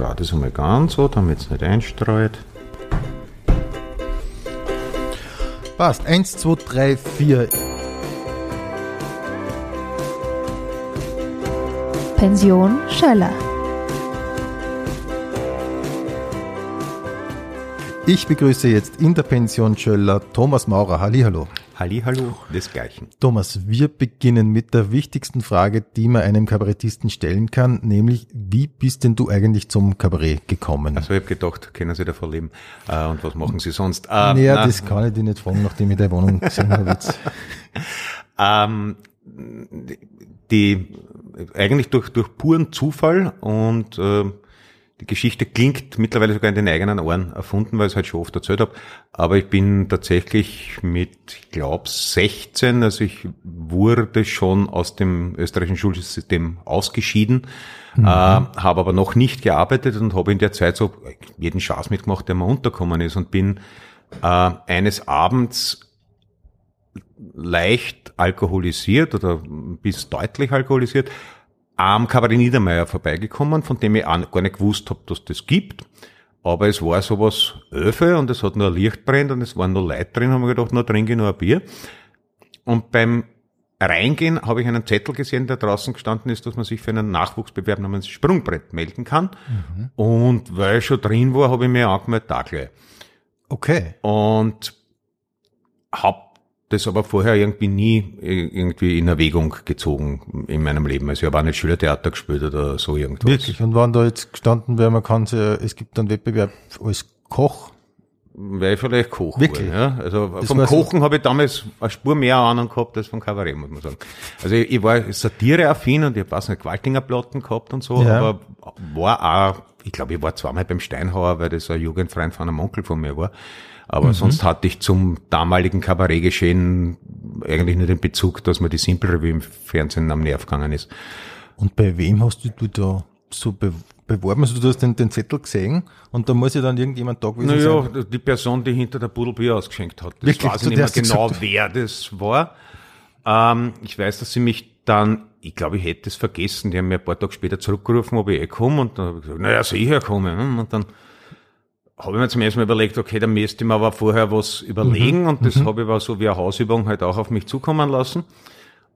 drehe das einmal ganz so, damit es nicht einstreut. Passt. Eins, zwei, drei, vier. Pension Schöller. Ich begrüße jetzt in der Pension Schöller Thomas Maurer. Hallihallo. Hallihallo, desgleichen. Thomas, wir beginnen mit der wichtigsten Frage, die man einem Kabarettisten stellen kann, nämlich wie bist denn du eigentlich zum Kabarett gekommen? Also ich habe gedacht, können Sie davon leben äh, und was machen Sie sonst? Äh, naja, na, das kann ich dir nicht fragen, nachdem ich deine Wohnung gesehen habe. ähm, die eigentlich durch, durch puren Zufall und äh, die Geschichte klingt mittlerweile sogar in den eigenen Ohren erfunden, weil ich es halt schon oft erzählt habe. Aber ich bin tatsächlich mit, ich glaube, 16, also ich wurde schon aus dem österreichischen Schulsystem ausgeschieden, mhm. äh, habe aber noch nicht gearbeitet und habe in der Zeit so jeden Schatz mitgemacht, der mir unterkommen ist und bin äh, eines Abends leicht alkoholisiert oder bis deutlich alkoholisiert am Kabarett Niedermeyer vorbeigekommen, von dem ich auch gar nicht gewusst habe, dass das gibt. Aber es war sowas Öfe und es hat nur ein Licht brennt und es waren nur Leute drin, haben wir gedacht, na, trinke ich noch ein Bier. Und beim Reingehen habe ich einen Zettel gesehen, der draußen gestanden ist, dass man sich für einen Nachwuchsbewerb namens Sprungbrett melden kann. Mhm. Und weil ich schon drin war, habe ich mir angemeldet, da gleich. Okay. Und habe das aber vorher irgendwie nie irgendwie in Erwägung gezogen in meinem Leben. Also ich habe auch nicht Schülertheater gespielt oder so irgendwas. Wirklich? Und wann da jetzt gestanden wäre, man kann es gibt einen Wettbewerb als Koch? Wäre ich vielleicht Koch. Wirklich? War, ja? Also das vom Kochen habe ich damals eine Spur mehr Ahnung gehabt als vom Kabarett, muss man sagen. Also ich, ich war Satire-affin und ich habe auch so Qualtinger Platten gehabt und so, ja. aber war auch, ich glaube, ich war zweimal beim Steinhauer, weil das ein Jugendfreund von einem Onkel von mir war. Aber mhm. sonst hatte ich zum damaligen Kabarettgeschehen eigentlich nur den Bezug, dass mir die Simple Review im Fernsehen am Nerv gegangen ist. Und bei wem hast du, du da so be beworben? Also du hast den, den Zettel gesehen und da muss ja dann irgendjemand da gewesen naja, sein. Naja, die Person, die hinter der Pudelbier ausgeschenkt hat. Das Wirklich? weiß ich nicht mehr genau, gesagt? wer das war. Ähm, ich weiß, dass sie mich dann, ich glaube, ich hätte es vergessen, die haben mir ein paar Tage später zurückgerufen, ob ich eh komme und dann habe ich gesagt, naja, sicher komme. Und dann habe ich mir zum ersten Mal überlegt, okay, da müsste ich mir aber vorher was überlegen mhm. und das mhm. habe ich aber so wie eine Hausübung halt auch auf mich zukommen lassen.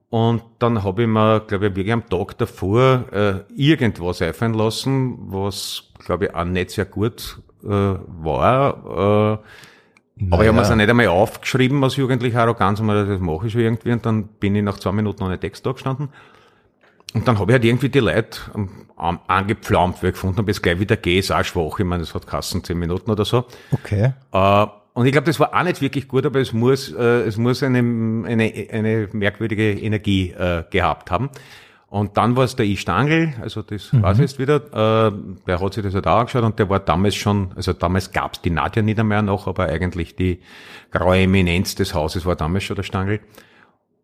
Und dann habe ich mir, glaube ich, wirklich am Tag davor äh, irgendwas einfallen lassen, was, glaube ich, auch nicht sehr gut äh, war. Äh, naja. Aber ich habe mir es nicht einmal aufgeschrieben als jugendliche Arroganz, und das mache ich schon irgendwie. Und dann bin ich nach zwei Minuten ohne Text da gestanden. Und dann habe ich halt irgendwie die Leute ähm, angepflaumt, weil ich gefunden habe, jetzt gleich wieder gehe, ist auch schwach. Ich meine, das hat Kassen zehn Minuten oder so. Okay. Äh, und ich glaube, das war auch nicht wirklich gut, aber es muss, äh, es muss eine, eine, eine merkwürdige Energie äh, gehabt haben. Und dann war es der I-Stangl, also das mhm. weiß ich jetzt wieder, äh, der hat sich das halt auch angeschaut und der war damals schon, also damals gab's die Nadja nicht mehr noch, aber eigentlich die graue Eminenz des Hauses war damals schon der Stangl.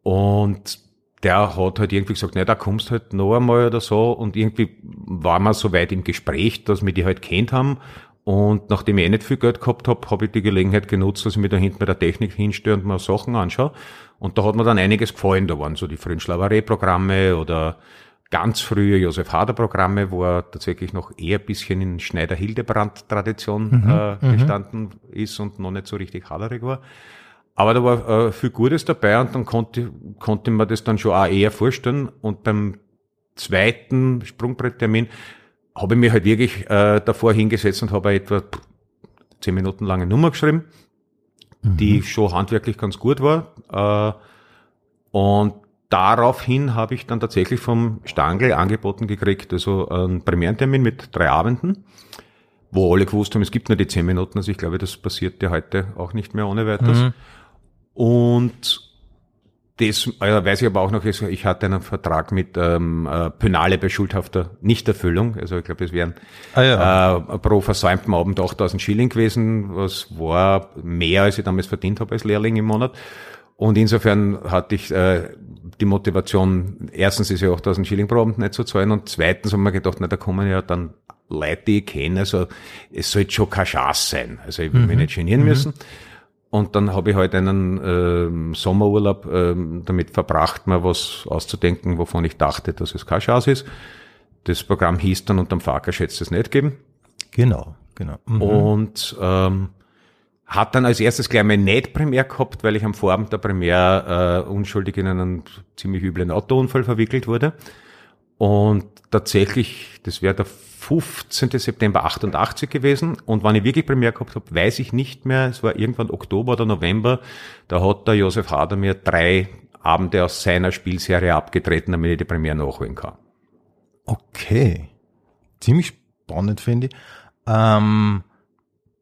Und der hat halt irgendwie gesagt, ne, da kommst halt noch einmal oder so. Und irgendwie war man so weit im Gespräch, dass wir die halt kennt haben. Und nachdem ich eh nicht viel Geld gehabt habe, habe ich die Gelegenheit genutzt, dass ich mir da hinten bei der Technik hinstehe und mir Sachen anschaue. Und da hat mir dann einiges gefallen. Da waren so die frühen Schlaverei-Programme oder ganz frühe Josef Hader-Programme, wo er tatsächlich noch eher ein bisschen in Schneider-Hildebrand-Tradition mhm, äh, mhm. gestanden ist und noch nicht so richtig hallerig war. Aber da war äh, viel Gutes dabei und dann konnte, konnte man das dann schon auch eher vorstellen. Und beim zweiten Sprungbretttermin habe ich mir halt wirklich äh, davor hingesetzt und habe etwa zehn Minuten lange Nummer geschrieben, mhm. die schon handwerklich ganz gut war. Äh, und daraufhin habe ich dann tatsächlich vom Stangl angeboten gekriegt, also einen Premierentermin mit drei Abenden, wo alle gewusst haben, es gibt nur die zehn Minuten. Also ich glaube, das passiert ja heute auch nicht mehr ohne weiteres. Mhm. Und das äh, weiß ich aber auch noch, ich hatte einen Vertrag mit ähm, äh, Penale bei schuldhafter Nichterfüllung. Also ich glaube, es wären ah, ja. äh, pro versäumten Abend 8000 Schilling gewesen, was war mehr, als ich damals verdient habe als Lehrling im Monat. Und insofern hatte ich äh, die Motivation, erstens ist ja 8000 Schilling pro Abend nicht zu zahlen und zweitens haben wir gedacht, na, da kommen ja dann Leute, die ich kenne, also es sollte schon kein Chance sein. Also ich will mhm. mich nicht genieren mhm. müssen. Und dann habe ich halt einen ähm, Sommerurlaub ähm, damit verbracht, mal was auszudenken, wovon ich dachte, dass es keine Chance ist. Das Programm hieß dann unterm Faker schätzt es nicht geben. Genau, genau. Mhm. Und ähm, hat dann als erstes gleich mal nicht Premiere gehabt, weil ich am Vorabend der Premiere äh, unschuldig in einen ziemlich üblen Autounfall verwickelt wurde. Und tatsächlich, das wäre der 15. September 88 gewesen. Und wann ich wirklich Premiere gehabt habe, weiß ich nicht mehr. Es war irgendwann Oktober oder November. Da hat der Josef Hader mir drei Abende aus seiner Spielserie abgetreten, damit ich die Premiere nachholen kann. Okay. Ziemlich spannend, finde ich. Ähm,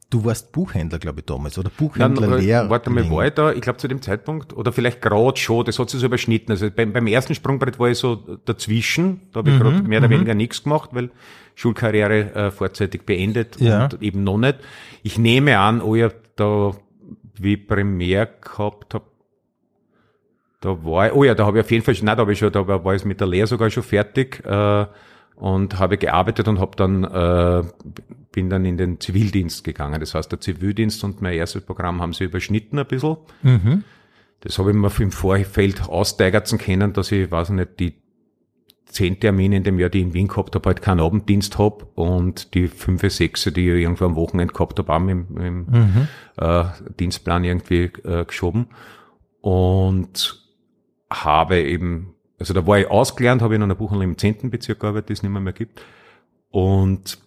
Du warst Buchhändler, glaube ich, damals, oder Buchhändler Nein, leer. Warte mal, war ich da, ich glaube zu dem Zeitpunkt, oder vielleicht gerade schon, das hat sich so überschnitten. Also beim, beim ersten Sprungbrett war ich so dazwischen, da habe ich mhm, gerade mehr oder mhm. weniger nichts gemacht, weil Schulkarriere äh, vorzeitig beendet ja. und eben noch nicht. Ich nehme an, oh ja, da, wie Primär gehabt habe, da war ich, oh ja, da habe ich auf jeden Fall, nein, da habe ich schon, da war ich mit der Lehre sogar schon fertig. Äh, und habe gearbeitet und habe dann äh, bin dann in den Zivildienst gegangen. Das heißt, der Zivildienst und mein erstes Programm haben sie überschnitten ein bisschen. Mhm. Das habe ich mir im Vorfeld austeigerzen können, dass ich, weiß nicht, die zehn Termine in dem Jahr, die ich in Wien gehabt habe, halt keinen Abenddienst habe und die fünf, sechs, die ich irgendwo am Wochenende gehabt habe, auch im, im mhm. äh, Dienstplan irgendwie äh, geschoben. Und habe eben also da war ich ausgelernt, habe in einer Buchhandlung im 10. Bezirk gearbeitet, die es nicht mehr, mehr gibt. Und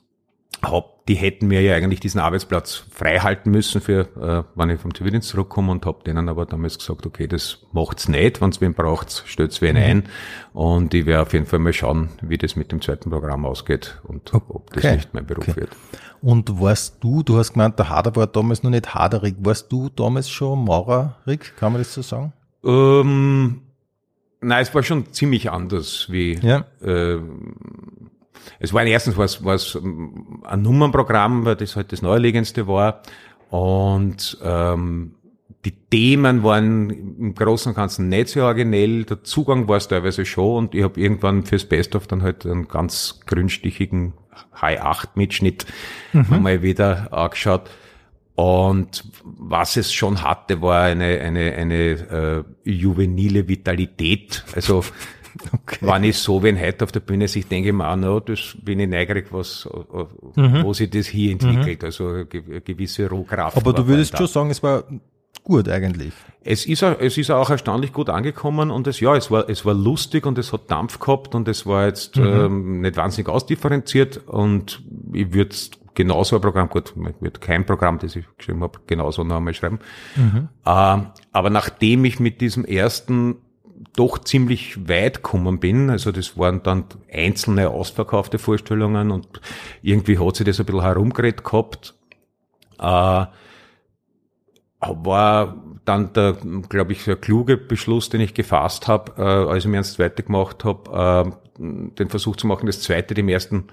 hab, die hätten mir ja eigentlich diesen Arbeitsplatz frei halten müssen für, äh, wenn ich vom Zivildienst zurückkomme und hab denen aber damals gesagt, okay, das macht's nicht, wenn's wen braucht, stellt's wen mhm. ein. Und ich werde auf jeden Fall mal schauen, wie das mit dem zweiten Programm ausgeht und ob das nicht mein Beruf okay. wird. Und warst du, du hast gemeint, der Hader war damals noch nicht haderig, warst du damals schon maurerig, kann man das so sagen? Ähm, Nein, es war schon ziemlich anders wie. Ja. Äh, es war erstens was was ein Nummernprogramm, weil das halt das Neulegendste war und ähm, die Themen waren im Großen und Ganzen nicht so originell, der Zugang war es teilweise schon und ich habe irgendwann fürs Best-of dann halt einen ganz grünstichigen High-8-Mitschnitt mhm. mal wieder angeschaut. Und was es schon hatte, war eine, eine, eine äh, juvenile Vitalität. Also okay. wenn ich so, wenn heute auf der Bühne sich denke, man, no, das bin ich neugierig, was, mhm. wo sich das hier entwickelt. Mhm. Also eine gewisse Rohkraft. Aber du würdest schon sagen, es war gut eigentlich. Es ist, es ist auch erstaunlich gut angekommen und es, ja, es war, es war lustig und es hat Dampf gehabt und es war jetzt mhm. ähm, nicht wahnsinnig ausdifferenziert und ich würde genauso ein Programm, gut, wird kein Programm, das ich geschrieben habe, genauso noch einmal schreiben. Mhm. Äh, aber nachdem ich mit diesem ersten doch ziemlich weit gekommen bin, also das waren dann einzelne ausverkaufte Vorstellungen und irgendwie hat sich das ein bisschen herumgeredet gehabt, äh, war dann der, glaube ich, der kluge Beschluss, den ich gefasst habe, äh, als ich mir ins zweite gemacht habe, äh, den Versuch zu machen, das zweite dem ersten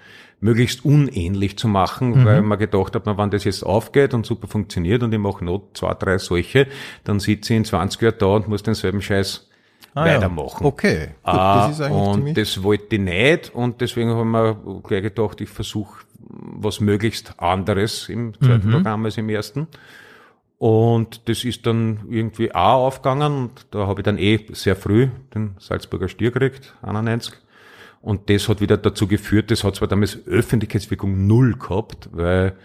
möglichst unähnlich zu machen, mhm. weil man gedacht hat, wenn das jetzt aufgeht und super funktioniert und ich mache noch zwei, drei solche, dann sitze ich in 20 Jahren da und muss denselben Scheiß ah, weitermachen. Ja. Okay, Gut, das ist eigentlich Und das wollte ich nicht und deswegen haben wir gleich gedacht, ich versuche was möglichst anderes im zweiten mhm. Programm als im ersten. Und das ist dann irgendwie auch aufgegangen und da habe ich dann eh sehr früh den Salzburger Stier gekriegt, 91. Und das hat wieder dazu geführt, das hat zwar damals Öffentlichkeitswirkung null gehabt, weil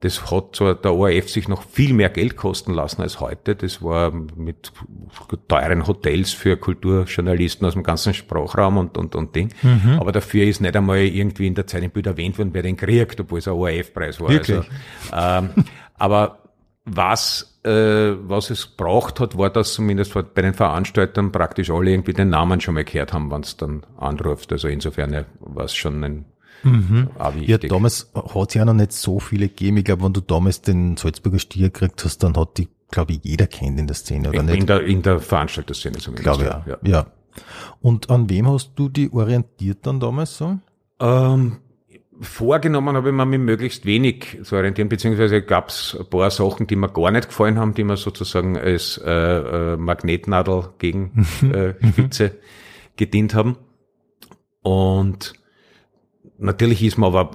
das hat zwar der ORF sich noch viel mehr Geld kosten lassen als heute. Das war mit teuren Hotels für Kulturjournalisten aus dem ganzen Sprachraum und, und, und Ding. Mhm. Aber dafür ist nicht einmal irgendwie in der Zeit im Bild erwähnt worden, wer den kriegt, obwohl es ein ORF-Preis war. Wirklich? Also, ähm, aber was, äh, was es braucht hat, war, dass zumindest bei den Veranstaltern praktisch alle irgendwie den Namen schon mal gehört haben, wenn es dann anruft. Also insofern war es schon ein Mhm. Ja, damals hat es ja noch nicht so viele gegeben. Ich glaube, wenn du damals den Salzburger Stier gekriegt hast, dann hat die, glaube ich, jeder kennt in der Szene, oder in nicht? In der, in der Veranstalterszene zumindest. Glaube ja. ja. ja. Und an wem hast du die orientiert dann damals so? Ähm, vorgenommen habe ich mir mit möglichst wenig zu orientieren, beziehungsweise gab es ein paar Sachen, die mir gar nicht gefallen haben, die mir sozusagen als äh, äh, Magnetnadel gegen äh, Spitze gedient haben. Und natürlich ist man aber,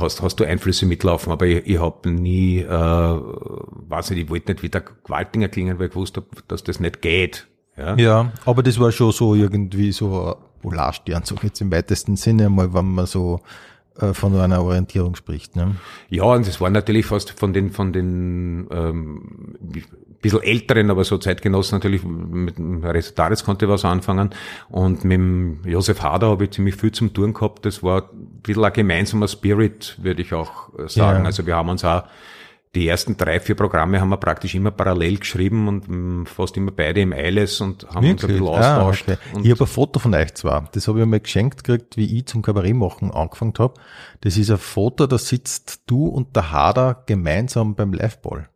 hast, hast du Einflüsse mitlaufen, aber ich, ich habe nie, äh, weiß nicht, ich wollte nicht wieder Gewaltinger klingen, weil ich wusste, dass das nicht geht. Ja, ja aber das war schon so irgendwie so Polarstern, so jetzt im weitesten Sinne mal, wenn man so von einer Orientierung spricht. Ne? Ja, und es war natürlich fast von den, von den ähm, bisschen älteren, aber so Zeitgenossen natürlich, mit dem Resetaris konnte was anfangen. Und mit dem Josef Hader habe ich ziemlich viel zum Tun gehabt. Das war ein bisschen ein gemeinsamer Spirit, würde ich auch äh, sagen. Ja. Also wir haben uns auch die ersten drei, vier Programme haben wir praktisch immer parallel geschrieben und mm, fast immer beide im Eiles und haben Wirklich? uns ein bisschen austauscht. Ah, okay. Ich habe ein Foto von euch zwar, das habe ich mir geschenkt gekriegt, wie ich zum Kabarett machen angefangen habe. Das ist ein Foto, da sitzt du und der Hader gemeinsam beim Liveball.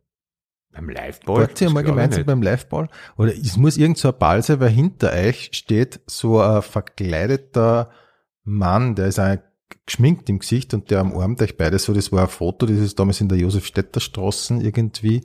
Beim Liveball? Wart ihr mal gemeinsam beim Liveball? Oder es muss irgend so ein Ball sein, weil hinter euch steht so ein verkleideter Mann, der ist ein geschminkt im Gesicht und der umarmt euch beide so. Das war ein Foto, das ist damals in der Josef-Städter Straßen irgendwie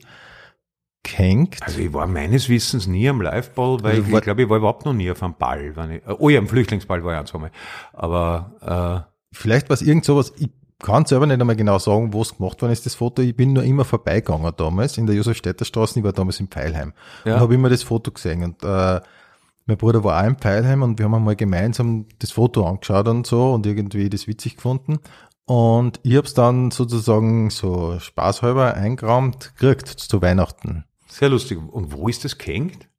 gehängt. Also ich war meines Wissens nie am Liveball, weil ich, ich glaube, ich war überhaupt noch nie auf einem Ball. Ich, oh ja, am Flüchtlingsball war ich ein, zweimal. Aber äh, vielleicht war es irgend sowas, ich kann selber nicht einmal genau sagen, wo es gemacht worden ist, das Foto. Ich bin nur immer vorbeigegangen damals in der Josef-Städter Straße, ich war damals in Pfeilheim ja. und habe immer das Foto gesehen. Und äh, mein Bruder war auch in Peilheim und wir haben einmal gemeinsam das Foto angeschaut und so und irgendwie das witzig gefunden. Und ich habe es dann sozusagen so spaßhalber eingerahmt gekriegt zu Weihnachten. Sehr lustig. Und wo ist das gehängt?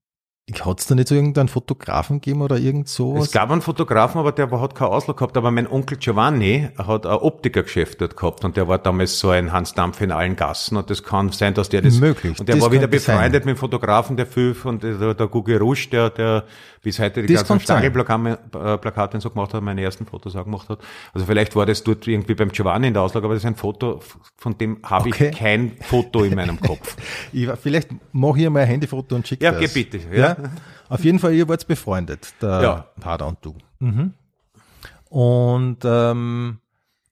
Hat es da nicht so irgendeinen Fotografen gegeben oder irgend so? Es gab einen Fotografen, aber der hat keinen Auslauf gehabt. Aber mein Onkel Giovanni hat ein Optikergeschäft dort gehabt und der war damals so ein Hans Dampf in allen Gassen und das kann sein, dass der das... Möglich. Und der war wieder befreundet sein. mit dem Fotografen, der Fünf und der, der Gugi Rusch, der, der bis heute die das ganzen Stangelplakate so gemacht hat, meine ersten Fotos auch gemacht hat. Also vielleicht war das dort irgendwie beim Giovanni in der Auslage, aber das ist ein Foto, von dem habe okay. ich kein Foto in meinem Kopf. ich, vielleicht mache ich mal ein Handyfoto und schicke ja, das. Ja, bitte. Ja? ja? Auf jeden Fall, ihr wart befreundet, der ja. Pader und du. Mhm. Und ähm,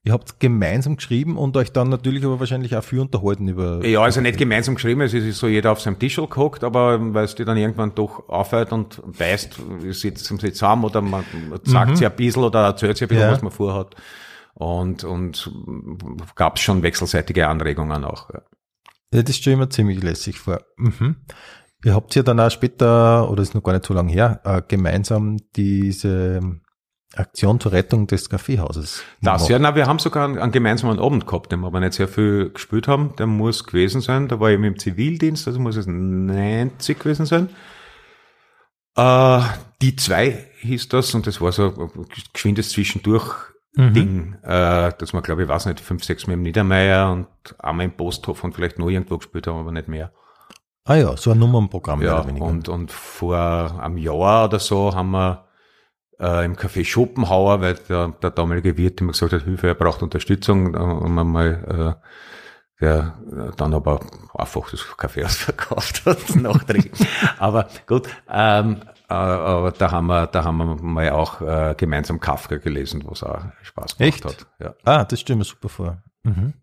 Ihr habt gemeinsam geschrieben und euch dann natürlich aber wahrscheinlich auch viel unterhalten über. Ja, also nicht gemeinsam geschrieben, es ist so jeder auf seinem Tisch gehockt, aber weil es dir dann irgendwann doch aufhört und weißt, wir sitzen zusammen oder man sagt mhm. ein bisschen oder erzählt sie ein bisschen, ja. was man vorhat. Und, und gab es schon wechselseitige Anregungen auch. Ja. ja, das stelle ich mir ziemlich lässig vor. Mhm. Ihr habt ja dann auch später, oder ist noch gar nicht so lange her, äh, gemeinsam diese Aktion zur Rettung des Kaffeehauses. Das, ja, na, wir haben sogar einen, einen, gemeinsamen Abend gehabt, den wir aber nicht sehr viel gespielt haben. Der muss gewesen sein, da war ich im Zivildienst, also muss es 90 gewesen sein. Äh, die zwei hieß das und das war so ein geschwindes Zwischendurch mhm. Ding, äh, dass wir, glaube ich, weiß nicht, fünf, sechs Mal im Niedermeier und einmal im Posthof und vielleicht noch irgendwo gespielt haben, aber nicht mehr. Ah ja, so ein Nummernprogramm. Ja, und, und vor einem Jahr oder so haben wir äh, im Café Schopenhauer, weil der, der damalige Wirt immer gesagt hat, Hilfe, er braucht Unterstützung, und man mal äh, der dann aber einfach das Kaffee ausverkauft hat nachträglich. aber gut, ähm, äh, aber da haben wir, da haben wir mal auch äh, gemeinsam Kafka gelesen, was auch Spaß gemacht Echt? hat. Ja. Ah, das stelle mir super vor. Mhm.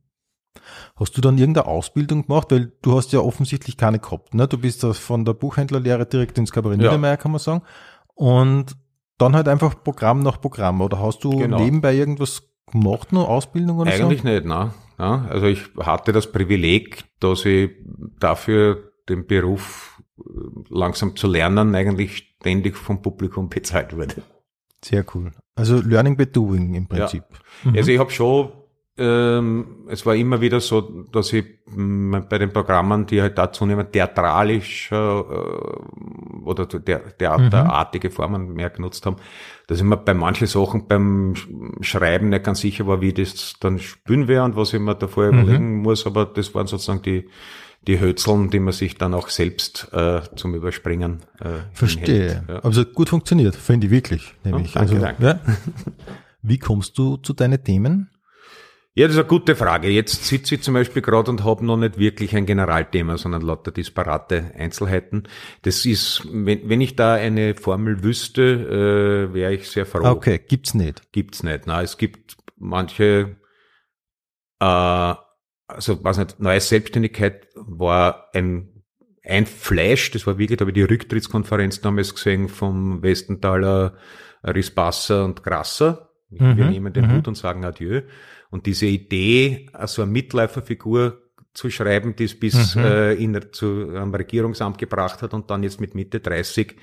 Hast du dann irgendeine Ausbildung gemacht? Weil du hast ja offensichtlich keine gehabt. Ne? Du bist von der Buchhändlerlehre direkt ins Kabarett ja. Niedermeyer, kann man sagen. Und dann halt einfach Programm nach Programm. Oder hast du genau. nebenbei irgendwas gemacht, noch Ausbildung oder Eigentlich so? nicht, ne? Ja, also ich hatte das Privileg, dass ich dafür den Beruf äh, langsam zu lernen eigentlich ständig vom Publikum bezahlt wurde. Sehr cool. Also Learning by Doing im Prinzip. Ja. Mhm. Also ich habe schon ähm, es war immer wieder so, dass ich mm, bei den Programmen, die halt da zunehmend theatralisch äh, oder theaterartige mhm. Formen mehr genutzt haben, dass ich mir bei manchen Sachen beim Schreiben nicht ganz sicher war, wie das dann spielen wäre und was ich mir davor mhm. überlegen muss, aber das waren sozusagen die die Hölzeln, die man sich dann auch selbst äh, zum Überspringen äh, Verstehe. Ja. Also gut funktioniert, finde ich wirklich. Nämlich. Ja, danke, also, danke. Ja. Wie kommst du zu deinen Themen? Ja, das ist eine gute Frage. Jetzt sitze ich zum Beispiel gerade und habe noch nicht wirklich ein Generalthema, sondern lauter disparate Einzelheiten. Das ist, wenn, wenn ich da eine Formel wüsste, äh, wäre ich sehr froh. Okay, gibt's nicht. Gibt's nicht. Na, es gibt manche, äh, also weiß nicht, neue Selbstständigkeit war ein ein Flash, das war wirklich, da habe ich die Rücktrittskonferenz damals gesehen vom Westenthaler Rispasser und Grasser. Mhm. Wir nehmen den mhm. Hut und sagen Adieu. Und diese Idee, so eine Mitläuferfigur zu schreiben, die es bis mhm. äh, in, zu einem Regierungsamt gebracht hat und dann jetzt mit Mitte 30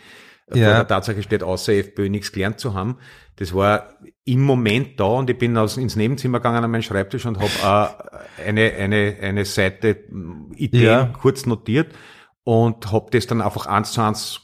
ja. vor der Tatsache steht, außer FPÖ nichts gelernt zu haben. Das war im Moment da und ich bin aus, ins Nebenzimmer gegangen an meinen Schreibtisch und habe äh, eine, eine, eine Seite Ideen ja. kurz notiert und habe das dann einfach eins zu eins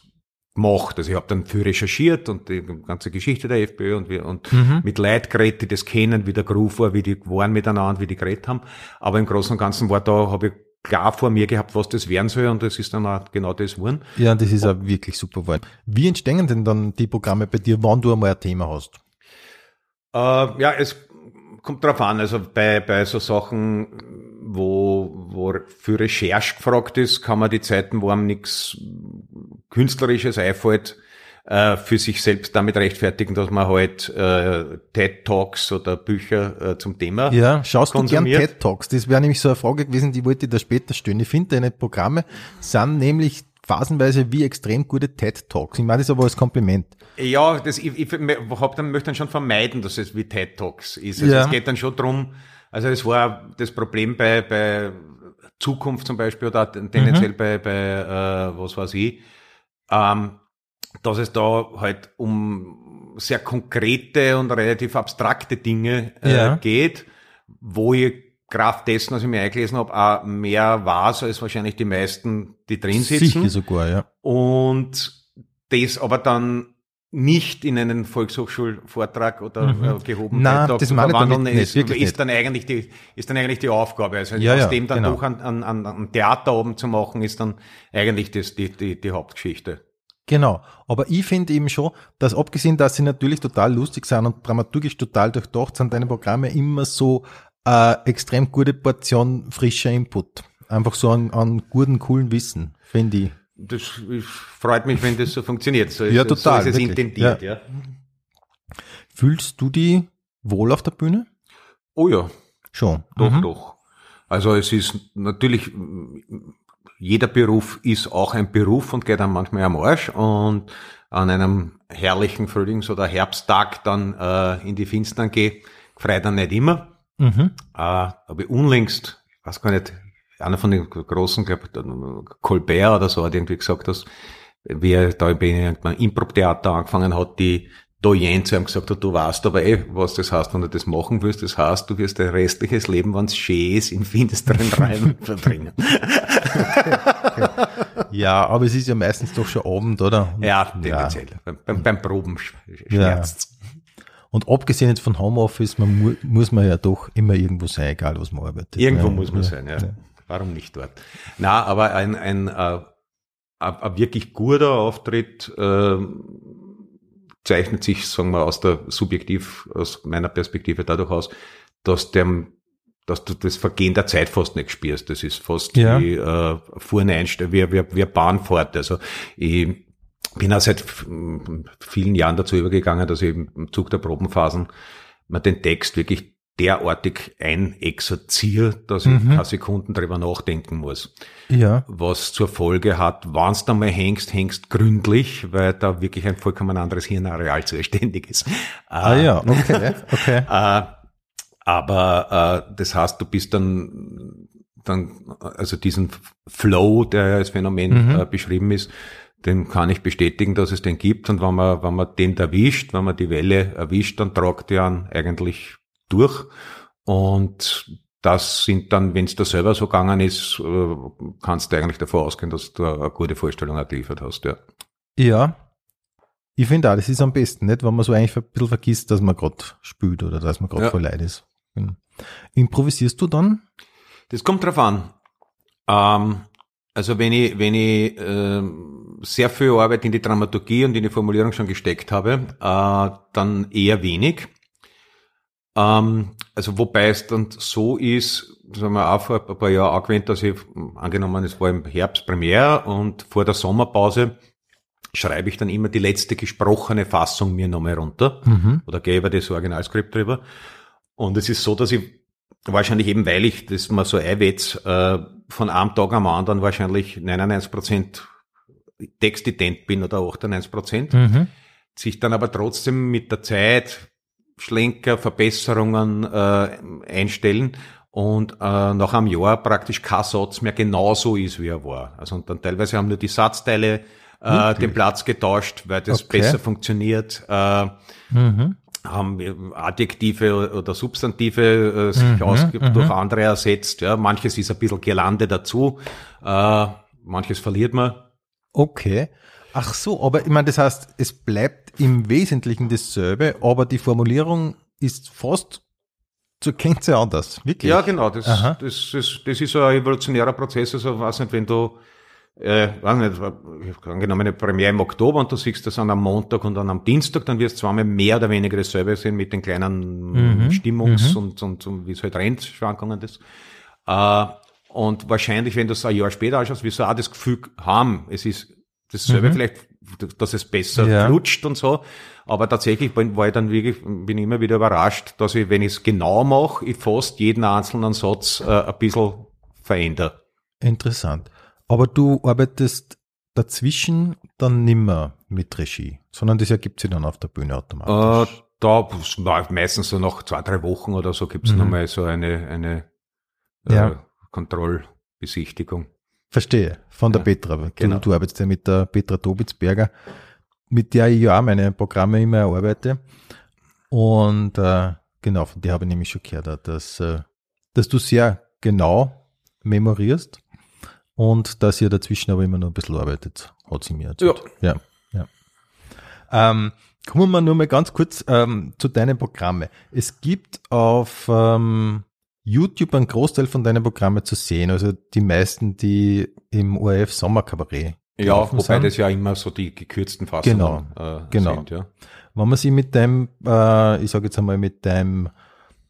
gemacht. Also ich habe dann viel recherchiert und die ganze Geschichte der FPÖ und, wir, und mhm. mit Leuten geredet, die das kennen, wie der Groove war, wie die waren miteinander, wie die geredet haben. Aber im Großen und Ganzen war da, habe ich klar vor mir gehabt, was das werden soll und das ist dann auch genau das geworden. Ja, und das ist auch wirklich super geworden. Wie entstehen denn dann die Programme bei dir, wann du einmal ein Thema hast? Äh, ja, es kommt drauf an. Also bei, bei so Sachen, wo, wo für Recherche gefragt ist, kann man die Zeiten, wo einem nichts Künstlerisches einfällt, äh, für sich selbst damit rechtfertigen, dass man halt äh, TED Talks oder Bücher äh, zum Thema Ja, schaust konsumiert. du gern TED Talks? Das wäre nämlich so eine Frage gewesen, die wollte ich da später stellen. Ich finde, deine Programme sind nämlich phasenweise wie extrem gute TED Talks. Ich meine das aber als Kompliment. Ja, das, ich, ich hab dann, möchte dann schon vermeiden, dass es wie TED Talks ist. Also ja. es geht dann schon drum. also es war das Problem bei, bei Zukunft zum Beispiel oder tendenziell mhm. bei, bei äh, was weiß ich, ähm, dass es da halt um sehr konkrete und relativ abstrakte Dinge äh, ja. geht, wo ich Kraft dessen, was ich mir eingelesen habe, auch mehr war, als wahrscheinlich die meisten, die drin sitzen. Sicher sogar, ja. Und das aber dann nicht in einen Volkshochschulvortrag oder mhm. Äh, gehoben Nein, das zu verwandeln, nicht, ist, wirklich ist dann eigentlich die ist dann eigentlich die Aufgabe. Also ja, aus ja, dem dann genau. doch an, an, an Theater oben zu machen, ist dann eigentlich das, die, die, die Hauptgeschichte. Genau. Aber ich finde eben schon, dass abgesehen, dass sie natürlich total lustig sind und dramaturgisch total durchdacht sind, deine Programme immer so äh, extrem gute Portion frischer Input. Einfach so an, an guten, coolen Wissen, finde ich. Das freut mich, wenn das so funktioniert. So ja, ist, total. So ist es intendiert, ja. ja. Fühlst du die wohl auf der Bühne? Oh ja. Schon. Doch, mhm. doch. Also es ist natürlich jeder Beruf ist auch ein Beruf und geht dann manchmal am Arsch und an einem herrlichen Frühlings- oder Herbsttag dann äh, in die Finstern gehe, freut dann nicht immer. Mhm. Äh, aber unlängst, ich weiß gar nicht, einer von den großen, glaube Colbert oder so hat irgendwie gesagt, dass wie er da bei einem Improv-Theater angefangen hat, die Doyen zu ihm gesagt hat, du weißt aber eh, was das heißt, wenn du das machen willst. Das heißt, du wirst dein restliches Leben, wenn es schön ist, in finsteren Räumen verbringen. Ja, aber es ist ja meistens doch schon Abend, oder? Ja, tendenziell. Ja. Beim, beim, Proben schmerzt ja. Und abgesehen jetzt von Homeoffice, man mu muss man ja doch immer irgendwo sein, egal was man arbeitet. Irgendwo ja. muss man sein, ja. Warum nicht dort? Na, aber ein, ein, ein, äh, ein wirklich guter Auftritt, äh, zeichnet sich, sagen wir, aus der subjektiv, aus meiner Perspektive dadurch aus, dass dem dass du das Vergehen der Zeit fast nicht spürst. Das ist fast ja. wie äh, Fuhren einstellen, wie, wie, wie Bahnfahrt. Also ich bin auch seit vielen Jahren dazu übergegangen, dass ich im Zug der Probenphasen man den Text wirklich derartig einexerziert, dass mhm. ich keine Sekunden drüber nachdenken muss. Ja. Was zur Folge hat, wenn du mal hängst, hängst gründlich, weil da wirklich ein vollkommen anderes Hirnareal zuständig ist. Ah äh, ja, okay, okay. Äh, aber äh, das heißt, du bist dann, dann also diesen Flow, der als Phänomen mhm. äh, beschrieben ist, den kann ich bestätigen, dass es den gibt. Und wenn man, wenn man den erwischt, wenn man die Welle erwischt, dann tragt der eigentlich durch. Und das sind dann, wenn es da selber so gegangen ist, äh, kannst du eigentlich davor ausgehen, dass du eine gute Vorstellung geliefert hast, ja. Ja. Ich finde auch, das ist am besten, nicht? Wenn man so eigentlich ein bisschen vergisst, dass man gerade spült oder dass man gerade ja. voll leid ist. Genau. Improvisierst du dann? Das kommt drauf an. Ähm, also wenn ich, wenn ich äh, sehr viel Arbeit in die Dramaturgie und in die Formulierung schon gesteckt habe, äh, dann eher wenig. Ähm, also wobei es dann so ist, das haben wir auch vor ein paar Jahren angewendet, dass ich angenommen, es war im Herbst Premiere und vor der Sommerpause schreibe ich dann immer die letzte gesprochene Fassung mir nochmal runter mhm. oder gebe das Originalskript drüber. Und es ist so, dass ich wahrscheinlich eben, weil ich das mal so einwetz, äh, von einem Tag am anderen wahrscheinlich 99 Prozent Textident bin oder 98 Prozent, mhm. sich dann aber trotzdem mit der Zeit Schlenker, Verbesserungen äh, einstellen und äh, nach einem Jahr praktisch kein Satz mehr genauso ist, wie er war. Also und dann teilweise haben nur die Satzteile äh, den Platz getauscht, weil das Okay. besser funktioniert. Äh, Mhm. haben Adjektive oder Substantive äh, sich aus, durch andere ersetzt. Ja, manches ist ein bisschen Girlande dazu, äh, manches verliert man. Okay. Ach so, aber ich meine, das heißt, es bleibt im Wesentlichen dasselbe, aber die Formulierung ist fast zur Gänze anders. Wirklich. Ja, genau. Das, das, das, das ist ein evolutionärer Prozess. Also, weiß nicht, wenn du, äh, weiß nicht, angenommen eine Premiere im Oktober und du siehst das an am Montag und dann am Dienstag, dann wirst du zweimal mehr oder weniger dasselbe sehen mit den kleinen Stimmungs- und, und, und wie es halt rennt, Schwankungen das. Äh, und wahrscheinlich, wenn du es ein Jahr später anschaust, wirst du auch das Gefühl haben, es ist dasselbe vielleicht, dass es besser Ja. flutscht und so. Aber tatsächlich bin, war ich dann wirklich, bin ich immer wieder überrascht, dass ich, wenn ich es genau mache, ich fast jeden einzelnen Satz äh, ein bisschen verändere. Interessant. Aber du arbeitest dazwischen dann nimmer mit Regie, sondern das ergibt sich dann auf der Bühne Äh, automatisch. da es war meistens so nach zwei, drei Wochen oder so gibt's noch nochmal so eine, eine äh, Ja. Kontrollbesichtigung. Verstehe, von der Ja, Petra. Genau. du arbeitest ja mit der Petra Tobitzberger, mit der ich ja auch meine Programme immer erarbeite. Und äh, genau, von der habe ich nämlich schon gehört, dass, äh, dass du sehr genau memorierst und dass ihr dazwischen aber immer noch ein bisschen arbeitet, hat sie mir erzählt. Ja, ja. Ähm, kommen wir nur mal ganz kurz ähm, zu deinen Programmen. Es gibt auf ähm, YouTube einen Großteil von deinen Programmen zu sehen, also die meisten, die im ORF Sommerkabarett Ja, wobei sind. das ja immer so die gekürzten Fassungen äh, genau. sind. Ja. Wenn man sich mit deinem, äh, ich sage jetzt einmal, mit deinem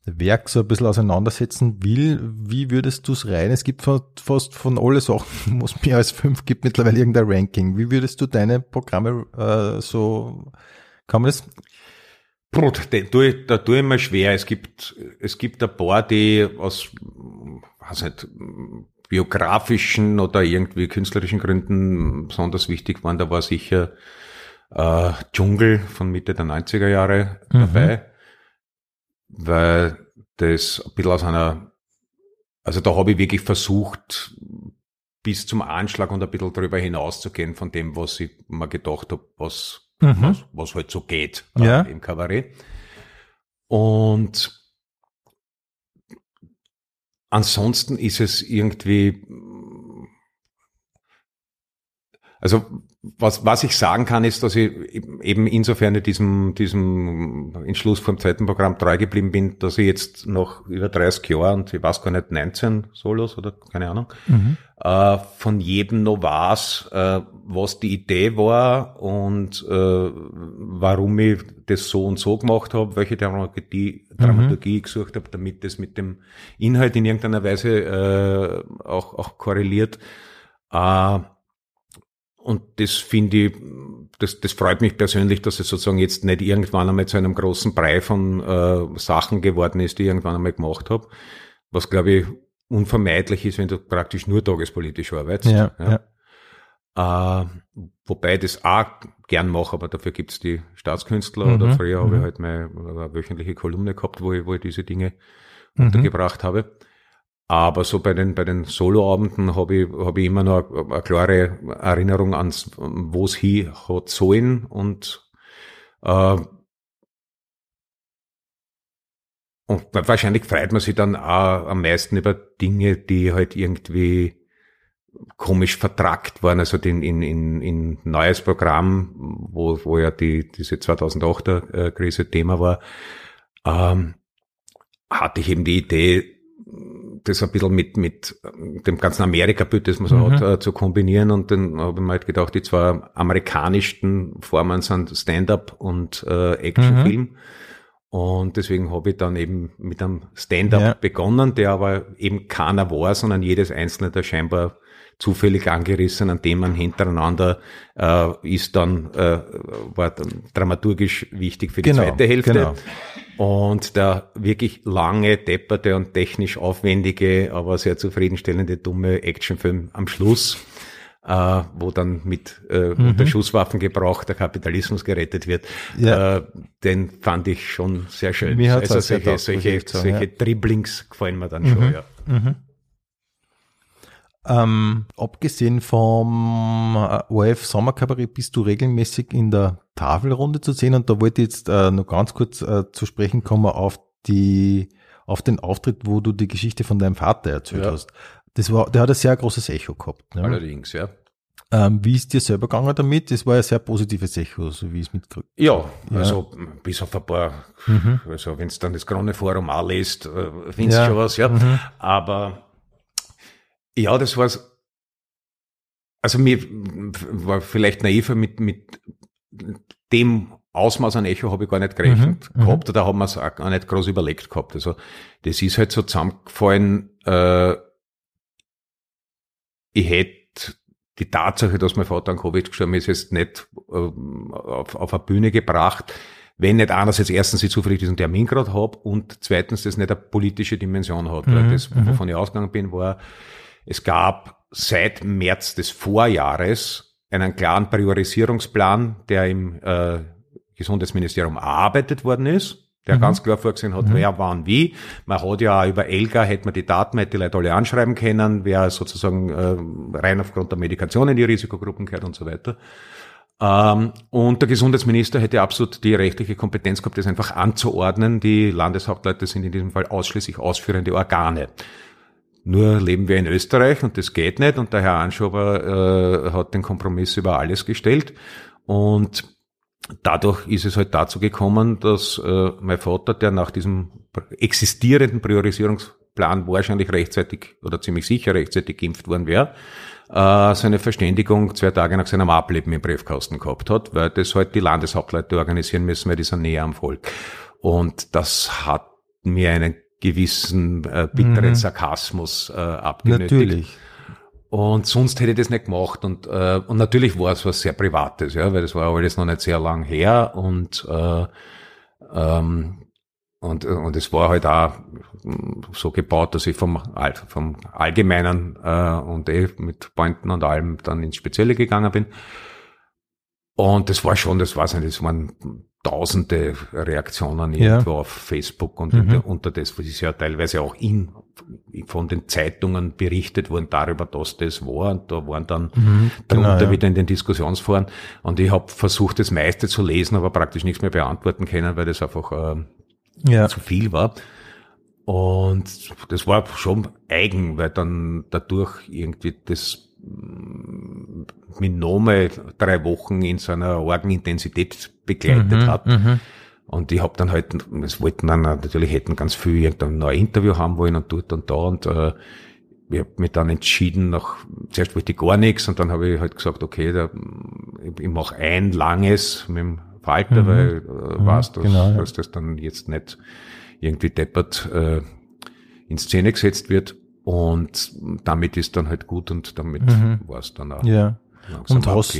Werk so ein bisschen auseinandersetzen will, wie würdest du es rein? Es gibt fa- fast von alle Sachen, wo es mehr als fünf gibt, mittlerweile irgendein Ranking. Wie würdest du deine Programme äh, so, kann man das? Da tue ich, da tue ich mir schwer. Es gibt, es gibt ein paar, die aus, weiß nicht, biografischen oder irgendwie künstlerischen Gründen besonders wichtig waren. Da war sicher äh, Dschungel von Mitte der 90er Jahre dabei, weil das ein bisschen aus einer, also da habe ich wirklich versucht, bis zum Anschlag und ein bisschen drüber hinauszugehen von dem, was ich mir gedacht habe, was, Mhm. was, was halt so geht Ja. äh, im Kabarett. Und ansonsten ist es irgendwie, also was, was ich sagen kann, ist, dass ich eben insofern diesem, diesem Entschluss vom zweiten Programm treu geblieben bin, dass ich jetzt noch über 30 Jahre und ich weiß gar nicht, 19 Solos oder keine Ahnung, äh, von jedem noch weiß, äh, was die Idee war und äh, warum ich das so und so gemacht habe, welche Dramaturgie, Dramaturgie ich gesucht habe, damit das mit dem Inhalt in irgendeiner Weise äh, auch, auch korreliert. Äh, und das finde ich, das, das freut mich persönlich, dass es sozusagen jetzt nicht irgendwann einmal zu einem großen Brei von äh, Sachen geworden ist, die ich irgendwann einmal gemacht habe. Was, glaube ich, unvermeidlich ist, wenn du praktisch nur tagespolitisch arbeitest. Ja, ja. Äh, wobei ich das auch gern mache, aber dafür gibt's die Staatskünstler Mhm, oder früher habe ich mhm. halt meine wöchentliche Kolumne gehabt, wo ich, wo ich diese Dinge Mhm. untergebracht habe. Aber so bei den, bei den Soloabenden habe ich, habe ich immer noch eine, klare Erinnerung ans, wo es hin hat sollen und, äh, und wahrscheinlich freut man sich dann auch am meisten über Dinge, die halt irgendwie komisch vertrackt waren, also den, in, in, in neues Programm, wo, wo ja die, diese 2008er äh, Thema war, ähm, hatte ich eben die Idee, das ein bisschen mit, mit dem ganzen Amerika-Bild, das man so Mhm. hat, äh, zu kombinieren. Und dann habe ich mir halt gedacht, die zwei amerikanischsten Formen sind Stand-up und äh, Actionfilm. Und deswegen habe ich dann eben mit einem Stand-up Ja. begonnen, der aber eben keiner war, sondern jedes einzelne der scheinbar zufällig angerissenen Themen hintereinander äh, ist dann, äh, war dann dramaturgisch wichtig für die Genau, zweite Hälfte. genau. Und der wirklich lange, depperte und technisch aufwendige, aber sehr zufriedenstellende, dumme Actionfilm am Schluss, äh, wo dann mit äh, unter Schusswaffengebrauch der Kapitalismus gerettet wird, Mhm. Ja. äh, den fand ich schon sehr schön. Mir hat's also sehr solche, solche, sagen, solche ja. Dribblings gefallen mir dann schon, ja. Ähm, abgesehen vom äh, ORF Sommerkabarett bist du regelmäßig in der Tafelrunde zu sehen und da wollte ich jetzt äh, noch ganz kurz äh, zu sprechen kommen auf die auf den Auftritt, wo du die Geschichte von deinem Vater erzählt ja. hast. Das war, der hat ein sehr großes Echo gehabt. Ne? Allerdings, ja. Ähm, wie ist dir selber gegangen damit? Das war ja sehr positives Echo, so wie ich es mitgekriegt ja, ja, also bis auf ein paar, mhm. also wenn es dann das Krone Forum auch liest, findest ja. schon was, ja. Mhm. Aber ja, das war's. Also mir war vielleicht naiver mit, mit dem Ausmaß an Echo habe ich gar nicht gerechnet mhm, mhm. gehabt oder haben wir es auch nicht groß überlegt gehabt. Also das ist halt so zusammengefallen, äh, ich hätte die Tatsache, dass mein Vater an Covid gestorben ist, jetzt nicht äh, auf, auf eine Bühne gebracht, wenn nicht einerseits erstens ich zufällig diesen Termin gerade habe und zweitens das nicht eine politische Dimension hat. Mhm, Weil das, mhm. wovon ich ausgegangen bin, war, es gab seit März des Vorjahres einen klaren Priorisierungsplan, der im äh, Gesundheitsministerium erarbeitet worden ist der mhm. ganz klar vorgesehen hat, mhm. wer, wann, wie. Man hat ja auch über Elga, hätte man die Daten, hätte die Leute alle anschreiben können, wer sozusagen äh, rein aufgrund der Medikation in die Risikogruppen gehört und so weiter. Ähm, und der Gesundheitsminister hätte absolut die rechtliche Kompetenz gehabt, das einfach anzuordnen. Die Landeshauptleute sind in diesem Fall ausschließlich ausführende Organe. Nur leben wir in Österreich und das geht nicht und der Herr Anschober äh, hat den Kompromiss über alles gestellt. Und dadurch ist es halt dazu gekommen, dass äh, mein Vater, der nach diesem existierenden Priorisierungsplan wahrscheinlich rechtzeitig oder ziemlich sicher rechtzeitig geimpft worden wäre, äh, seine Verständigung zwei Tage nach seinem Ableben im Briefkasten gehabt hat, weil das halt die Landeshauptleute organisieren müssen, weil die sind näher am Volk. Und das hat mir einen gewissen äh, bitteren mhm. Sarkasmus äh, abgenötigt. Natürlich. Und sonst hätte ich das nicht gemacht. Und, äh, und natürlich war es was sehr Privates, ja, weil das war alles noch nicht sehr lang her und äh, ähm, und, und es war halt auch so gebaut, dass ich vom, vom Allgemeinen äh, und eh mit Pointen und allem dann ins Spezielle gegangen bin. Und das war schon, das weiß nicht, das waren tausende Reaktionen ja. irgendwo auf Facebook und mhm. unter das, was ist ja teilweise auch in, von den Zeitungen berichtet worden darüber, dass das war. Und da waren dann mhm, darunter genau, ja. wieder in den Diskussionsforen. Und ich habe versucht, das meiste zu lesen, aber praktisch nichts mehr beantworten können, weil das einfach äh, ja. zu viel war. Und das war schon eigen, weil dann dadurch irgendwie das Minome drei Wochen in so einer argen Intensität begleitet mhm, hat. Mhm. Und ich habe dann halt, es wollten dann natürlich hätten ganz viel irgendein neues Interview haben wollen und dort und da und äh, ich habe mich dann entschieden, nach zuerst wollte ich gar nichts und dann habe ich halt gesagt, okay, da, ich mache ein langes mit dem Falter, mhm. weil äh, mhm, weiß, dass, genau, ja. dass das dann jetzt nicht irgendwie deppert äh, in Szene gesetzt wird. Und damit ist dann halt gut und damit mhm. war es dann auch ja. langsam und hast,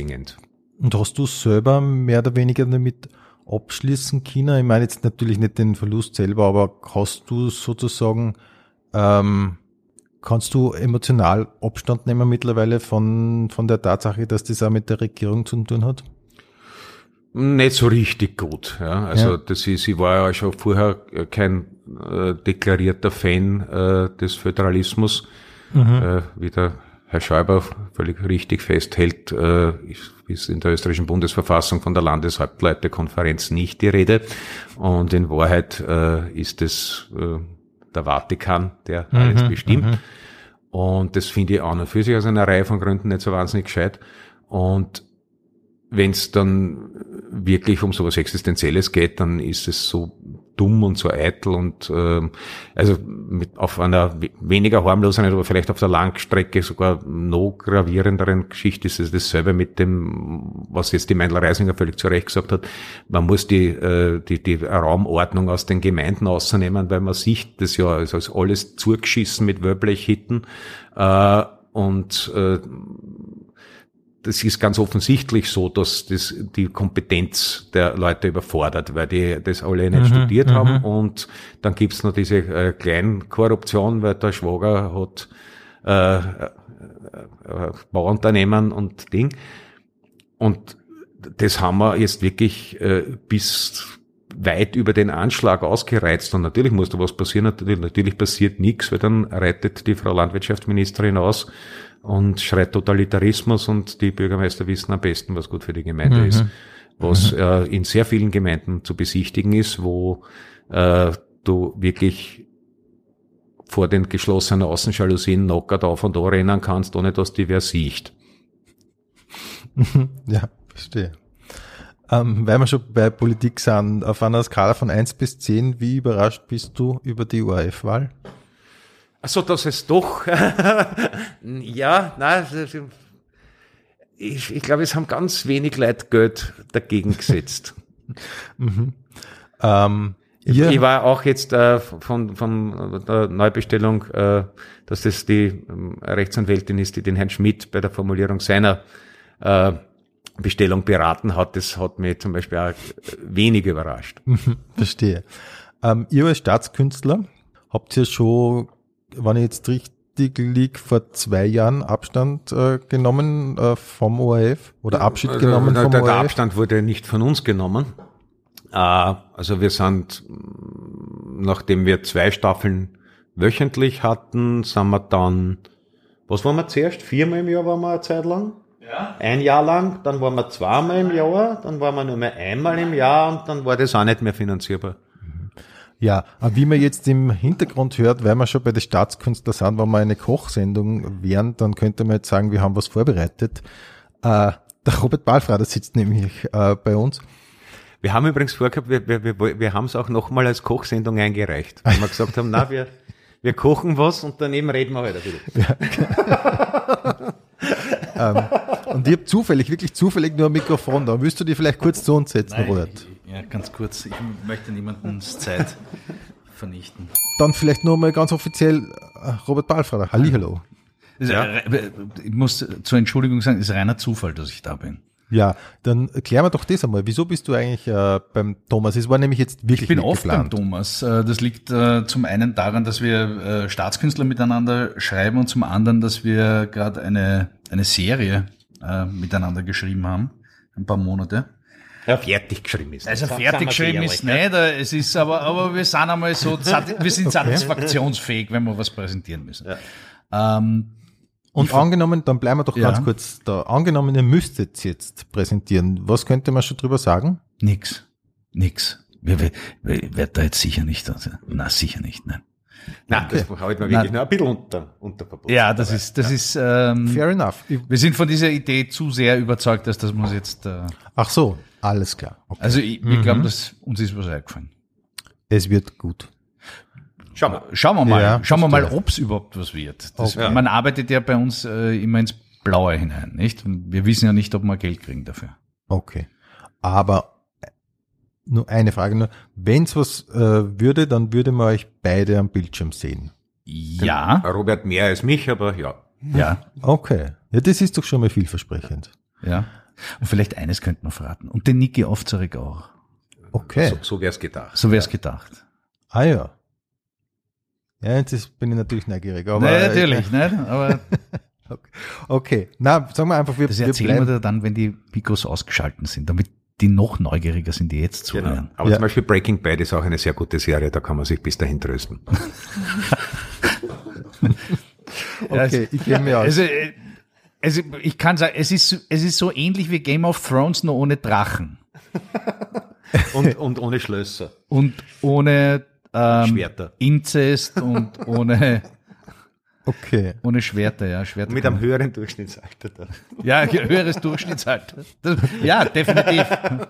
Und hast du selber mehr oder weniger damit abschließen können? Ich meine jetzt natürlich nicht den Verlust selber, aber hast du sozusagen, ähm, kannst du emotional Abstand nehmen mittlerweile von, von der Tatsache, dass das auch mit der Regierung zu tun hat? Nicht so richtig gut. Ja. Also ja. das ist, ich war ja schon vorher kein äh, deklarierter Fan äh, des Föderalismus, mhm. äh, wie der Herr Schäuber völlig richtig festhält, äh, ist in der österreichischen Bundesverfassung von der Landeshauptleutekonferenz nicht die Rede. Und in Wahrheit äh, ist es äh, der Vatikan, der mhm. alles bestimmt. Mhm. Und das finde ich auch noch für sich aus einer Reihe von Gründen nicht so wahnsinnig gescheit. Und wenn es dann wirklich um sowas Existenzielles geht, dann ist es so dumm und so eitel und äh, also mit, auf einer weniger harmlosen, aber vielleicht auf der Langstrecke sogar noch gravierenderen Geschichte ist es dasselbe mit dem, was jetzt die Meindl Reisinger völlig zu Recht gesagt hat. Man muss die, äh, die, die Raumordnung aus den Gemeinden ausnehmen, weil man sieht das ja also alles zugeschissen mit Wörblechhitten äh, und äh, das ist ganz offensichtlich so, dass das die Kompetenz der Leute überfordert, weil die das alle nicht mhm, studiert haben. Mhm. Und dann gibt's noch diese äh, Kleinkorruption, weil der Schwager hat äh, äh, äh, Bauunternehmen und Ding. Und das haben wir jetzt wirklich äh, bis weit über den Anschlag ausgereizt. Und natürlich muss da was passieren. Natürlich, natürlich passiert nichts, weil dann reitet die Frau Landwirtschaftsministerin aus und schreit Totalitarismus und die Bürgermeister wissen am besten, was gut für die Gemeinde mhm. ist. Was mhm. äh, in sehr vielen Gemeinden zu besichtigen ist, wo äh, du wirklich vor den geschlossenen Außenjalousien knockert auf und da rennen kannst, ohne dass die wer sieht. ja, verstehe. Ähm, weil wir schon bei Politik sind, auf einer Skala von 1 bis 10, wie überrascht bist du über die ORF-Wahl? Also, dass es doch, ja, nein, ich, ich glaube, es haben ganz wenig Leute Geld dagegen gesetzt. mhm. ähm, ich, ich, war auch jetzt äh, von, von der Neubestellung, äh, dass das die äh, Rechtsanwältin ist, die den Herrn Schmidt bei der Formulierung seiner äh, Bestellung beraten hat. Das hat mich zum Beispiel auch wenig überrascht. Verstehe. Ähm, ihr als Staatskünstler habt ihr schon wenn ich jetzt richtig liege, vor zwei Jahren Abstand äh, genommen äh, vom ORF oder Abschied also, genommen der, vom der, ORF? Der Abstand wurde nicht von uns genommen. Äh, also wir sind, nachdem wir zwei Staffeln wöchentlich hatten, sind wir dann, was waren wir zuerst? Viermal im Jahr waren wir eine Zeit lang? Ja. Ein Jahr lang, dann waren wir zweimal im Jahr, dann waren wir nur mehr einmal im Jahr und dann war das auch nicht mehr finanzierbar. Ja, aber wie man jetzt im Hintergrund hört, weil wir schon bei den Staatskünstler sind, wenn wir eine Kochsendung wären, dann könnte man jetzt sagen, wir haben was vorbereitet. Äh, der Robert Balfrader sitzt nämlich äh, bei uns. Wir haben übrigens vorgehabt, wir, wir, wir, wir haben es auch nochmal als Kochsendung eingereicht, weil wir gesagt haben, na, wir, wir kochen was und daneben reden wir heute wieder. Ähm, und ich habe zufällig, wirklich zufällig nur ein Mikrofon da. Willst du dir vielleicht kurz zu uns setzen, Nein, Robert? Ja, ganz kurz. Ich möchte niemandens Zeit vernichten. Dann vielleicht nur mal ganz offiziell äh, Robert Balfrader. Hallihallo. Ja. Ich muss zur Entschuldigung sagen, es ist reiner Zufall, dass ich da bin. Ja, dann klären wir doch das einmal. Wieso bist du eigentlich äh, beim Thomas? Es war nämlich jetzt wirklich Ich bin oft geplant. beim Thomas. Äh, das liegt äh, zum einen daran, dass wir äh, Staatskünstler miteinander schreiben und zum anderen, dass wir gerade eine, eine Serie äh, miteinander geschrieben haben. Ein paar Monate. Ja, fertig geschrieben ist. Also fertig geschrieben ist nicht, es ist aber, aber wir sind einmal so, wir sind satisfaktionsfähig, wenn wir was präsentieren müssen. Ja. Ähm, und angenommen, dann bleiben wir doch ja. ganz kurz da. Angenommen, ihr müsstet jetzt präsentieren. Was könnte man schon drüber sagen? Nix. Nix. Wir werden da jetzt sicher nicht, also, na, sicher nicht, nein. Nein, das halten wir wirklich nur ein bisschen unter, unter Verbot. Ja, das ist, das ja. ist, ähm, fair enough. Wir sind von dieser Idee zu sehr überzeugt, dass das muss jetzt, äh, Ach so. Alles klar. Okay. Also ich, wir mhm. glauben, dass uns ist was eingefallen. Es wird gut. Schauen wir, schauen wir mal, ja, schauen wir mal, ob es überhaupt was wird. Das, okay. Man arbeitet ja bei uns äh, immer ins Blaue hinein, nicht? Und wir wissen ja nicht, ob wir Geld kriegen dafür. Okay. Aber äh, nur eine Frage nur. Wenn es was äh, würde, dann würde man euch beide am Bildschirm sehen. Ja. Den Robert mehr als mich, aber ja. Ja. Okay. Ja, das ist doch schon mal vielversprechend. Ja. Und vielleicht eines könnte man verraten. Und den Niki Aufzarek auch. Okay. So, so wäre es gedacht. So wäre es gedacht. Ah ja. Ja, jetzt bin ich natürlich neugierig. Aber Nein, natürlich, nicht? Aber okay. okay. Na, sagen wir einfach, wir, das erzählen wir, wir dann, wenn die Mikros ausgeschalten sind, damit die noch neugieriger sind, die jetzt genau. zuhören. Genau. Aber ja. zum Beispiel Breaking Bad ist auch eine sehr gute Serie, da kann man sich bis dahin trösten. okay, ich gehe mir aus. Also, äh, also ich kann sagen, es ist, es ist so ähnlich wie Game of Thrones, nur ohne Drachen. und, und ohne Schlösser. Und ohne ähm, Schwerter. Inzest und ohne Okay. Ohne Schwerter, ja. Schwerter Mit einem höheren Durchschnittsalter dann. Ja, höheres Durchschnittsalter. Das, ja, definitiv.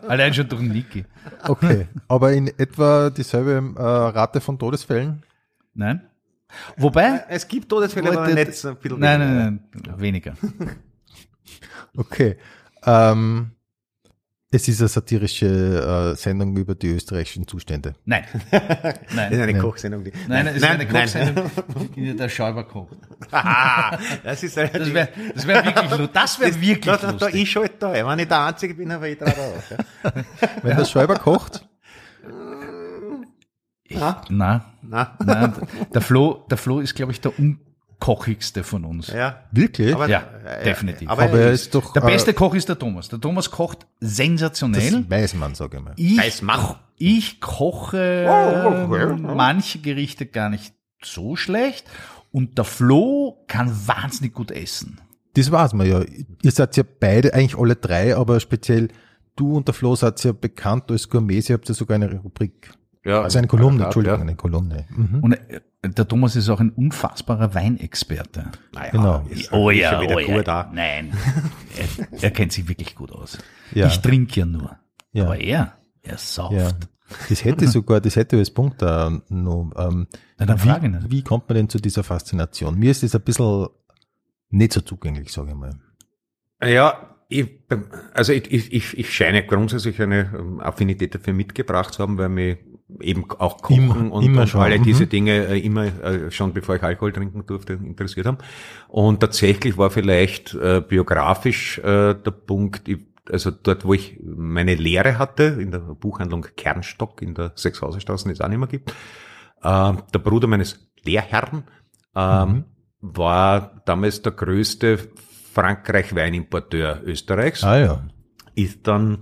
Allein schon durch Niki. Okay. Aber in etwa dieselbe äh, Rate von Todesfällen? Nein. Wobei. Es gibt Todesfälle, aber nicht so viel Nein, nein, nein, nein, weniger. okay. Ähm, es ist eine satirische äh, Sendung über die österreichischen Zustände. Nein. Nein. Das ist eine nein. Kochsendung. Die, nein, es ist eine Kochsendung, in der Schäuber kocht. das ist das wäre das wär wirklich, das wäre wirklich das, lustig. Da, ich schalte da, wenn ich der Einzige bin, aber ich trage auf. Ja. Wenn der Schäuber kocht? Ich, na, na, na, der Flo, der Flo ist, glaube ich, der unkochigste von uns. Ja. Wirklich? Aber, ja, äh, definitiv. Aber, aber er ist doch, der beste äh, Koch ist der Thomas. Der Thomas kocht sensationell. Das weiß man, sage ich mal. Ich, weiß man. Ich koche oh, okay. manche Gerichte gar nicht so schlecht. Und der Flo kann wahnsinnig gut essen. Das weiß man ja. Ihr seid ja beide, eigentlich alle drei, aber speziell du und der Flo seid ja bekannt als Gourmets. Ihr habt ja sogar eine Rubrik. Ja, Also eine Kolumne, Art, Entschuldigung, ja. eine Kolumne. Mhm. Und äh, der Thomas ist auch ein unfassbarer Weinexperte. Naja, Genau. ist schon wieder gut da. Nein, er, er kennt sich wirklich gut aus. Ja. Ich trinke ja nur. Ja. Aber er, er sauft. Ja. Das hätte sogar, das hätte als Punkt da noch. Ähm, Na, dann frage ich ihn. wie, wie kommt man denn zu dieser Faszination? Mir ist das ein bisschen nicht so zugänglich, sage ich mal. Ja, ich, also ich, ich, ich scheine grundsätzlich eine ähm, Affinität dafür mitgebracht zu haben, weil mir eben auch Kochen Immer- und, immer und alle mhm. diese Dinge äh, immer äh, schon bevor ich Alkohol trinken durfte interessiert haben. Und tatsächlich war vielleicht äh, biografisch äh, der Punkt, ich, also dort, wo ich meine Lehre hatte, in der Buchhandlung Kernstock in der Sechshauserstraße, die es auch nicht mehr gibt, äh, der Bruder meines Lehrherrn ähm, war damals der größte Frankreich-Weinimporteur Österreichs, Ah ja. ist dann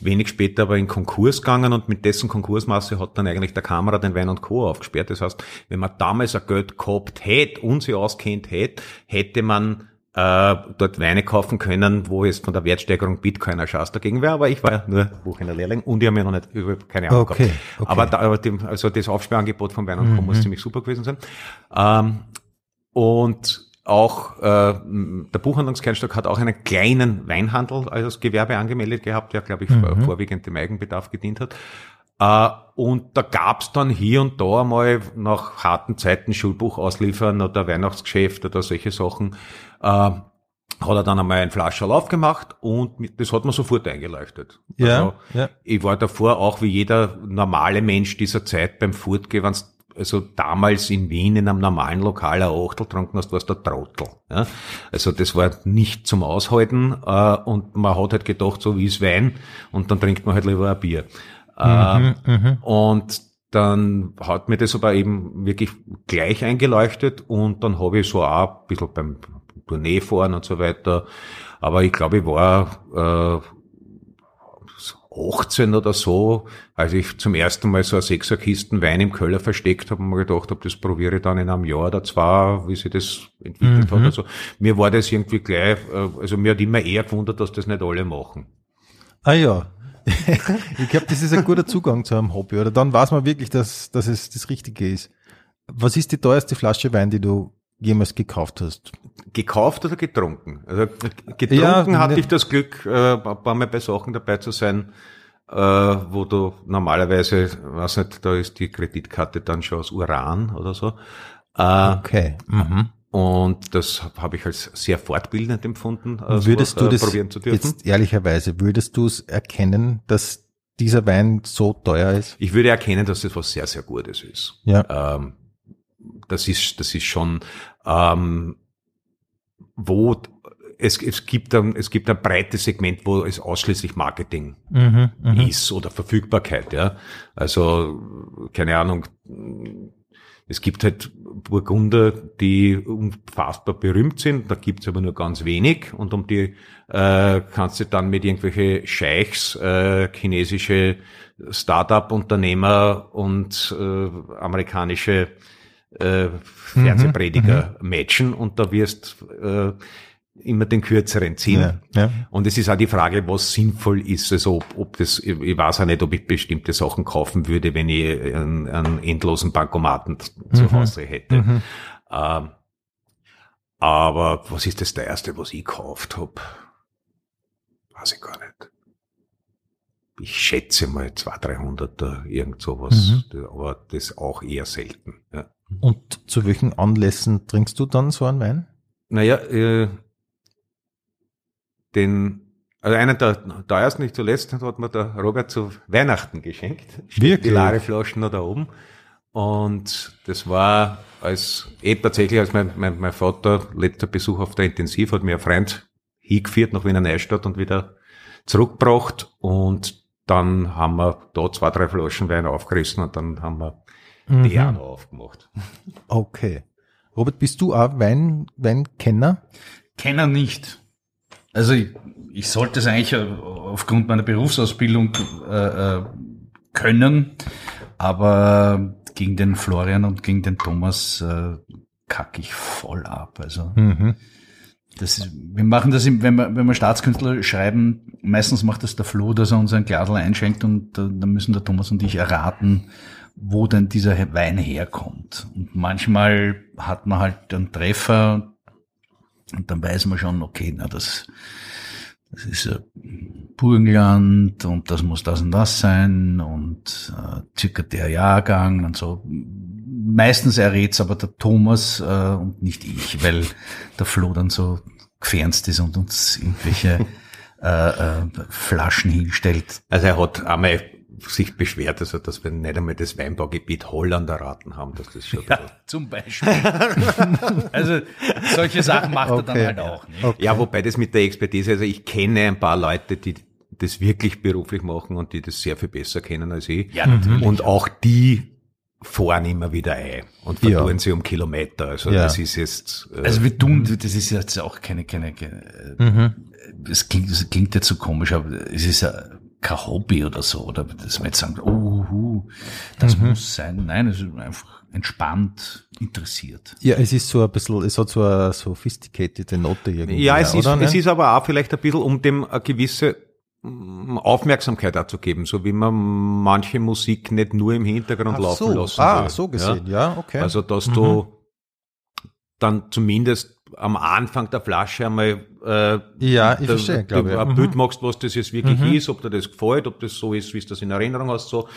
wenig später aber in Konkurs gegangen und mit dessen Konkursmasse hat dann eigentlich der Kamera den Wein und Co. aufgesperrt. Das heißt, wenn man damals ein Geld gehabt hätte und sie auskennt hätte, hätte man äh, dort Weine kaufen können, wo jetzt von der Wertsteigerung Bitcoin ein Schatz dagegen wäre, aber ich war ja nur Buchhändler Lehrling und ich habe mir noch nicht über keine Ahnung Okay, gehabt. okay. Aber, da, aber dem, also das Aufsperrangebot von Wein und Co. muss ziemlich super gewesen sein. Ähm, und auch äh, der Buchhandlungskernstock hat auch einen kleinen Weinhandel als Gewerbe angemeldet gehabt, der, glaube ich, vorwiegend dem Eigenbedarf gedient hat. Äh, und da gab's dann hier und da mal nach harten Zeiten Schulbuch ausliefern oder Weihnachtsgeschäft oder solche Sachen. Äh, hat er dann einmal ein Flascherl aufgemacht und mit- das hat man sofort eingeleuchtet. Ja, Also, ja. ich war davor auch wie jeder normale Mensch dieser Zeit beim Fortgehen, wenn's also damals in Wien in einem normalen Lokal ein Achtel getrunken hast, warst du der Trottel. Ja? Also das war nicht zum Aushalten äh, und man hat halt gedacht, so wie es Wein und dann trinkt man halt lieber ein Bier. Mhm, Äh, und dann hat mir das aber eben wirklich gleich eingeleuchtet und dann habe ich so auch ein bisschen beim Tourneefahren und so weiter, aber ich glaube, ich war äh, 18 oder so, als ich zum ersten Mal so eine Sechserkisten Wein im Keller versteckt habe und mir gedacht habe, das probiere ich dann in einem Jahr oder zwei, wie sich das entwickelt hat. Also mir war das irgendwie gleich, äh, also mir hat immer eher gewundert, dass das nicht alle machen. Ah ja. ich glaube, das ist ein guter Zugang zu einem Hobby. Oder dann weiß man wirklich, dass, dass es das Richtige ist. Was ist die teuerste Flasche Wein, die du jemals gekauft hast? Gekauft oder getrunken? Also g- Ja, getrunken hatte ne- ich das Glück, äh, ein paar Mal bei Sachen dabei zu sein, äh, wo du normalerweise, weiß nicht, da ist die Kreditkarte dann schon aus Uran oder so. Äh, Okay. Mhm. Und das habe ich als sehr fortbildend empfunden, äh, Würdest sowas, du das probieren zu dürfen. jetzt ehrlicherweise, würdest du es erkennen, dass dieser Wein so teuer ist? Ich würde erkennen, dass das was sehr, sehr Gutes ist. Ja. Ähm, das ist, das ist schon, ähm, wo es, es gibt ein, es gibt ein breites Segment, wo es ausschließlich Marketing Mhm, mhm. ist oder Verfügbarkeit, ja. Also, keine Ahnung, es gibt halt Burgunder, die unfassbar berühmt sind, da gibt's aber nur ganz wenig und um die äh, kannst du dann mit irgendwelche Scheichs, äh, chinesische Start-up-Unternehmer und äh, amerikanische äh, Fernsehprediger matchen und da wirst äh, immer den kürzeren ziehen. Ja, ja. Und es ist auch die Frage, was sinnvoll ist. Also ob, ob das, ich weiß auch nicht, ob ich bestimmte Sachen kaufen würde, wenn ich einen, einen endlosen Bankomaten zu Hause hätte. Ähm, aber was ist das erste, was ich gekauft hab? Weiß ich gar nicht. Ich schätze mal 200, 300 da, irgend sowas. Aber das auch eher selten. Ja. Und zu welchen Anlässen trinkst du dann so einen Wein? Naja, äh, den, also einen der teuersten, nicht zuletzt, hat mir der Robert zu Weihnachten geschenkt. Wirklich? Die leere Flaschen noch da oben. Und das war als, eh tatsächlich, als mein, mein, mein Vater letzter Besuch auf der Intensiv hat mir ein Freund hingeführt nach Wiener Neustadt und wieder zurückgebracht. Und dann haben wir da zwei, drei Flaschen Wein aufgerissen und dann haben wir die auch noch aufgemacht. Okay. Robert, bist du auch Wein, Weinkenner? Kenner nicht. Also ich, ich sollte es eigentlich äh, aufgrund meiner Berufsausbildung äh, äh, können, aber gegen den Florian und gegen den Thomas äh, kacke ich voll ab. Also das ist, wir machen das, im, wenn wir, wenn wir Staatskünstler schreiben, meistens macht das der Flo, dass er uns ein Glasl einschenkt und äh, dann müssen der Thomas und ich erraten, wo denn dieser Wein herkommt. Und manchmal hat man halt einen Treffer und dann weiß man schon, okay, na das, das ist Burgenland und das muss das und das sein und äh, circa der Jahrgang und so. Meistens errät's aber der Thomas äh, und nicht ich, weil der Flo dann so gefernst ist und uns irgendwelche äh, äh, Flaschen hinstellt. Also er hat einmal sich beschwert, also dass wir nicht einmal das Weinbaugebiet Holland erraten haben, dass das schon Ja, zum Beispiel. also solche Sachen macht er dann Okay. halt auch. Nicht? Okay. Ja, wobei das mit der Expertise, also ich kenne ein paar Leute, die das wirklich beruflich machen und die das sehr viel besser kennen als ich. Ja, natürlich. Und auch die fahren immer wieder ein und Ja. vertun sie um Kilometer. Also Ja. das ist jetzt, äh, Also wir tun, das ist jetzt auch keine, keine, keine Mhm. das klingt, das klingt jetzt so komisch, aber es ist ja kein Hobby oder so, oder dass man jetzt sagt, oh, das Mhm. muss sein. Nein, es ist einfach entspannt interessiert. Ja, es ist so ein bisschen, es hat so eine sophisticated Note irgendwie. ja, es ist, oder, es ne? ist aber auch vielleicht ein bisschen, um dem eine gewisse mm, Aufmerksamkeit auch zu geben, so wie man manche Musik nicht nur im Hintergrund Ach laufen so, lassen ah, will. so gesehen, ja, okay. Also, dass Mhm. du dann zumindest am Anfang der Flasche einmal äh, Ja, ich da- verstehe, glaube ich. ein Mhm. Bild machst, was das jetzt wirklich ist, ob dir das gefällt, ob das so ist, wie du das in Erinnerung hast. So.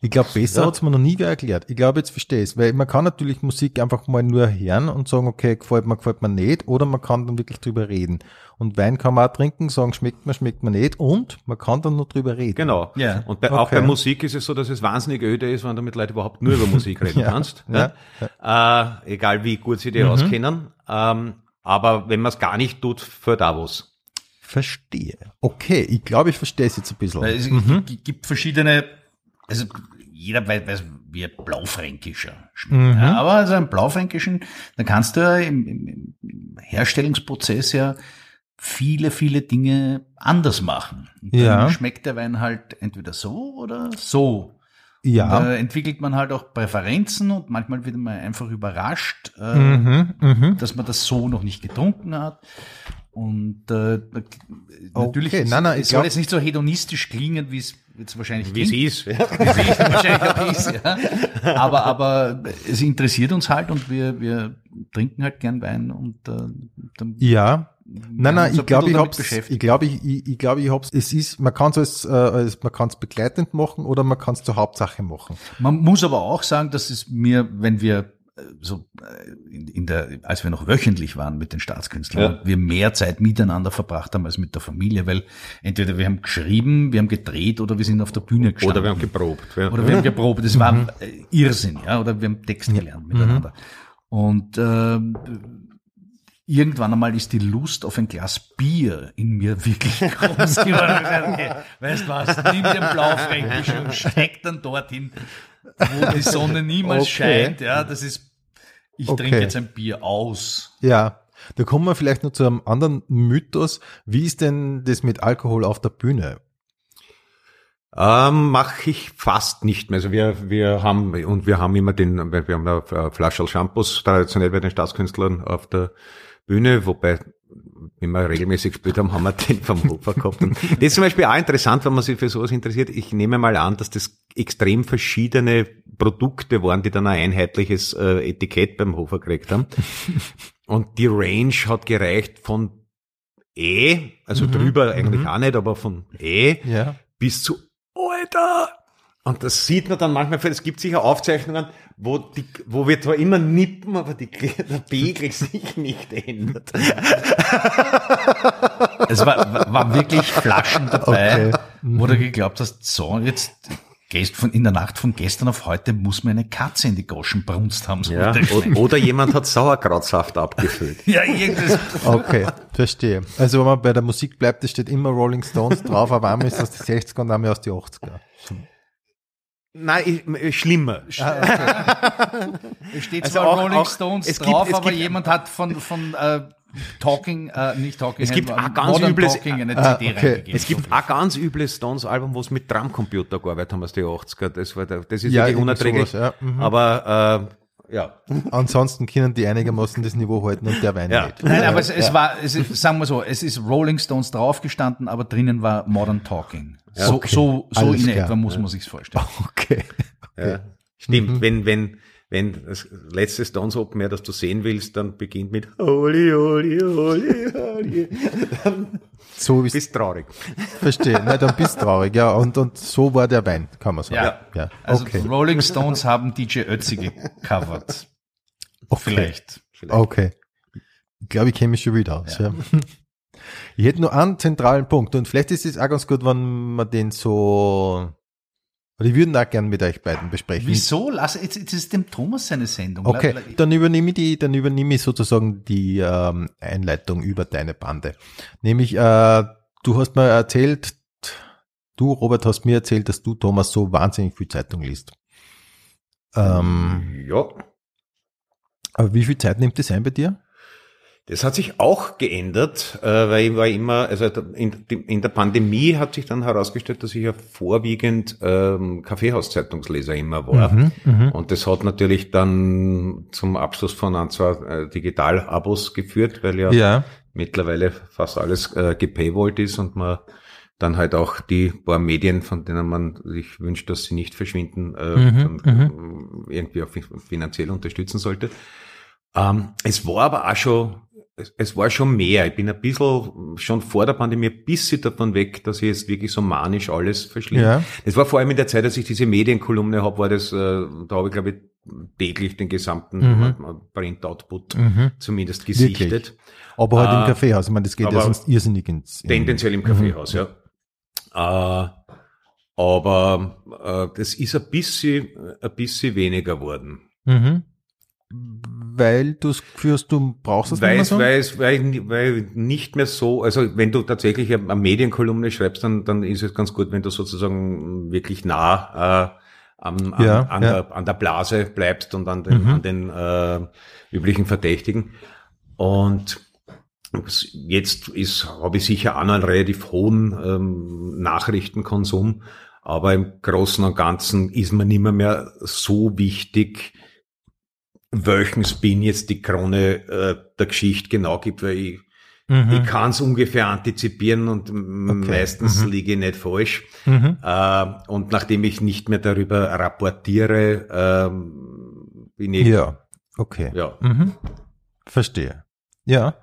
Ich glaube, besser Ja. hat's mir noch nie wer erklärt. Ich glaube, jetzt verstehe ich Weil man kann natürlich Musik einfach mal nur hören und sagen, okay, gefällt mir, gefällt mir nicht. Oder man kann dann wirklich drüber reden. Und Wein kann man auch trinken, sagen, schmeckt mir, schmeckt mir nicht. Und man kann dann nur drüber reden. Genau. Ja. Und bei, auch Okay. bei Musik ist es so, dass es wahnsinnig öde ist, wenn du mit Leuten überhaupt nur über Musik reden Ja, kannst. ja, Ja. Äh, egal wie gut sie die Mhm. auskennen. Ähm, aber wenn man es gar nicht tut, fällt auch was. Verstehe. Okay, ich glaube, ich verstehe es jetzt ein bisschen. Es Mhm. gibt verschiedene, also jeder weiß, wie ein Blaufränkischer schmeckt. Mhm. Ja, aber also ein Blaufränkischen, da kannst du im, im Herstellungsprozess ja viele, viele Dinge anders machen. Und dann Ja. schmeckt der Wein halt entweder so oder so. ja. Und, da entwickelt man halt auch Präferenzen und manchmal wird man einfach überrascht, äh, mhm, mhm. dass man das so noch nicht getrunken hat. Und äh, natürlich, Okay, es, nein, nein, es soll jetzt nicht so hedonistisch klingen, wie es jetzt wahrscheinlich Wie es klingt. ist. Ja. Wie es wahrscheinlich auch ist, ja. Aber, aber es interessiert uns halt und wir, wir trinken halt gern Wein und äh, dann Ja. Nein, nein, ich glaube, ich hab's, ich glaube, ich, ich, ich glaube, ich hab's, es ist, man kann es als, äh, als, man kann es begleitend machen oder man kann es zur Hauptsache machen. Man muss aber auch sagen, dass es mir, wenn wir äh, so äh, in, in der, als wir noch wöchentlich waren mit den Staatskünstlern, Ja. wir mehr Zeit miteinander verbracht haben als mit der Familie, weil entweder wir haben geschrieben, wir haben gedreht oder wir sind auf der Bühne gestanden. Oder wir haben geprobt. Ja. Oder wir haben geprobt. Das war äh, Irrsinn, ja. Oder wir haben Text gelernt miteinander. Und ähm, irgendwann einmal ist die Lust auf ein Glas Bier in mir wirklich groß geworden. Okay, weißt du was, nimm den Blaufränkisch und steck dann dorthin, wo die Sonne niemals Okay. scheint. Ja, das ist, ich Okay. trinke jetzt ein Bier aus. Ja. Da kommen wir vielleicht noch zu einem anderen Mythos. Wie ist denn das mit Alkohol auf der Bühne? Ähm, Mache ich fast nicht mehr. Also wir, wir haben, und wir haben immer den, wir haben eine Flasche Shampoos traditionell bei den Staatskünstlern auf der Bühne, wobei, wenn wir regelmäßig gespielt haben, haben wir den vom Hofer gehabt. Und das ist zum Beispiel auch interessant, wenn man sich für sowas interessiert. Ich nehme mal an, dass das extrem verschiedene Produkte waren, die dann ein einheitliches äh, Etikett beim Hofer gekriegt haben. Und die Range hat gereicht von E, also drüber eigentlich auch nicht, aber von E Ja. bis zu Alter! Und das sieht man dann manchmal, es gibt sicher Aufzeichnungen, wo, die, wo wir zwar immer nippen, aber die, der Pegel sich nicht ändert. Es war, war- wirklich Flaschen dabei, Okay. wo du geglaubt hast, so, jetzt gehst von, in der Nacht von gestern auf heute muss mir eine Katze in die Goschen brunst haben. So Ja, oder jemand hat Sauerkrautsaft abgefüllt. ja, irgendwas. Okay, verstehe. Also wenn man bei der Musik bleibt, es steht immer Rolling Stones drauf, aber einmal ist aus den 60er und einmal aus den 80er. Nein, ich- schlimmer. Es steht Also zwar auch- Rolling auch- Stones es gibt- drauf, es aber gibt- jemand hat von, von äh, Talking, äh, nicht Talking, Es gibt ein aber ganz Modern übles- Talking eine Ah, CD okay. reingegeben. Es gibt ein ganz übles Stones-Album, wo es mit Drumcomputer gearbeitet haben aus den 80er. Das, war der, das ist Ja, wirklich unerträglich. sowas, ja. Mhm. Aber Ja. Ansonsten können die einigermaßen das Niveau halten und der Wein Ja. nicht. Nein, aber es, es war, es ist, sagen wir so, es ist Rolling Stones draufgestanden, aber drinnen war Modern Talking. So, okay. so, so Alles in klar. etwa muss man sich's vorstellen. Okay. Ja. Stimmt, wenn, wenn, wenn das letzte Stones Open Air, das du sehen willst, dann beginnt mit Holy, Holy, Holy, Holy. Dann So ist bist traurig. verstehe. Nein, dann bist du traurig, ja. Und, und so war der Wein, kann man sagen. Ja. ja. Also Okay. Rolling Stones haben DJ Ötzi gecovert. okay. Vielleicht. Okay. Ich glaube, ich kenne mich schon wieder aus. Ja. Ich hätte nur einen zentralen Punkt und vielleicht ist es auch ganz gut, wenn man den so, oder ich würde ihn auch gern mit euch beiden besprechen. Wieso? Lass, jetzt, jetzt ist dem Thomas seine Sendung. Okay, dann übernehme ich die, dann übernehme ich sozusagen die ähm, Einleitung über deine Bande. Nämlich, äh, du hast mir erzählt, du, Robert, hast mir erzählt, dass du, Thomas, so wahnsinnig viel Zeitung liest. Ähm, Ja. aber wie viel Zeit nimmt das ein bei dir? Das hat sich auch geändert, äh, weil ich war immer, also in, der Pandemie hat sich dann herausgestellt, dass ich ja vorwiegend ähm, Kaffeehauszeitungsleser immer war. Mhm, mhm. Und das hat natürlich dann zum Abschluss von ein, zwei äh, Digital-Abos geführt, weil ja, Ja, mittlerweile fast alles äh, gepaywallt ist und man dann halt auch die paar Medien, von denen man sich wünscht, dass sie nicht verschwinden, äh, Mhm, äh, irgendwie auch finanziell unterstützen sollte. Ähm, es war aber auch schon, es, es war schon mehr. Ich bin ein bisschen schon vor der Pandemie ein bisschen davon weg, dass ich jetzt wirklich so manisch alles verschlinge. ja, Es war vor allem in der Zeit, als ich diese Medienkolumne habe, war das, äh, da habe ich glaube ich täglich den gesamten Mhm. Print-Output mhm. zumindest gesichtet. aber halt im Äh, Kaffeehaus. Ich meine, das geht ja sonst irrsinnig ins. in- Tendenziell im Kaffeehaus, ja. Äh, aber äh, das ist ein bisschen, ein bisschen weniger worden. Mhm. Weil du Gefühl hast, du brauchst das Weil nicht es, mehr so? weil es, weil, weil ich nicht mehr so, also wenn du tatsächlich eine Medienkolumne schreibst, dann, dann ist es ganz gut, wenn du sozusagen wirklich nah äh, am, an, Ja, an, ja. Der, an der Blase bleibst und an den, Mhm. an den äh, üblichen Verdächtigen. Und jetzt ist, habe ich sicher auch noch einen relativ hohen ähm, Nachrichtenkonsum, aber im Großen und Ganzen ist mir nicht mehr, mehr so wichtig, welchen Spin jetzt die Krone äh, der Geschichte genau gibt, weil ich, Mhm. ich kann es ungefähr antizipieren und Okay. meistens Mhm. liege ich nicht falsch. Mhm. Äh, und nachdem ich nicht mehr darüber rapportiere, ähm, bin ich Ja, okay. ja. Mhm. Verstehe. Ja.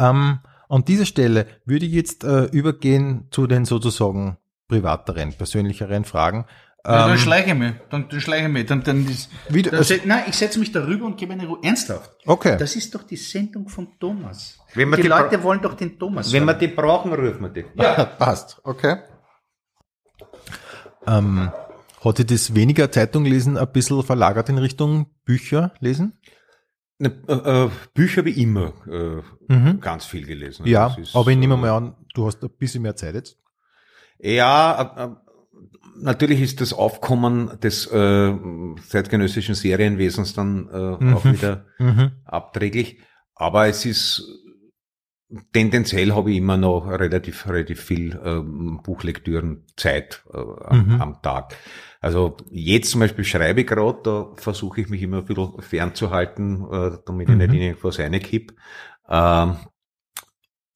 Ähm, an dieser Stelle würde ich jetzt äh, übergehen zu den sozusagen privateren, persönlicheren Fragen. Ja, dann Ähm, schleiche ich mich. Dann, dann schleiche ich mich. Dann, dann ist, Wieder- dann se- nein, ich setze mich darüber und gebe eine Ruhe. Ernsthaft. okay. Das ist doch die Sendung von Thomas. Wenn die die Leute wollen doch den Thomas. Wenn wir die brauchen, rufen wir die. Passt. Okay. Ähm, hat sich das weniger Zeitung lesen ein bisschen verlagert in Richtung Bücher lesen? Ne, äh, äh, Bücher wie immer äh, Mhm. ganz viel gelesen. Ja, aber ich nehme äh, mal an, du hast ein bisschen mehr Zeit jetzt. Ja, natürlich ist das Aufkommen des äh, zeitgenössischen Serienwesens dann äh, Mhm. auch wieder Mhm. abträglich. Aber es ist tendenziell habe ich immer noch relativ relativ viel ähm, Buchlektüren Zeit äh, am, Mhm. am Tag. Also jetzt zum Beispiel schreibe ich gerade, da versuche ich mich immer ein bisschen fernzuhalten, äh, damit ich Mhm. nicht in irgendwas reinkipp. Ähm,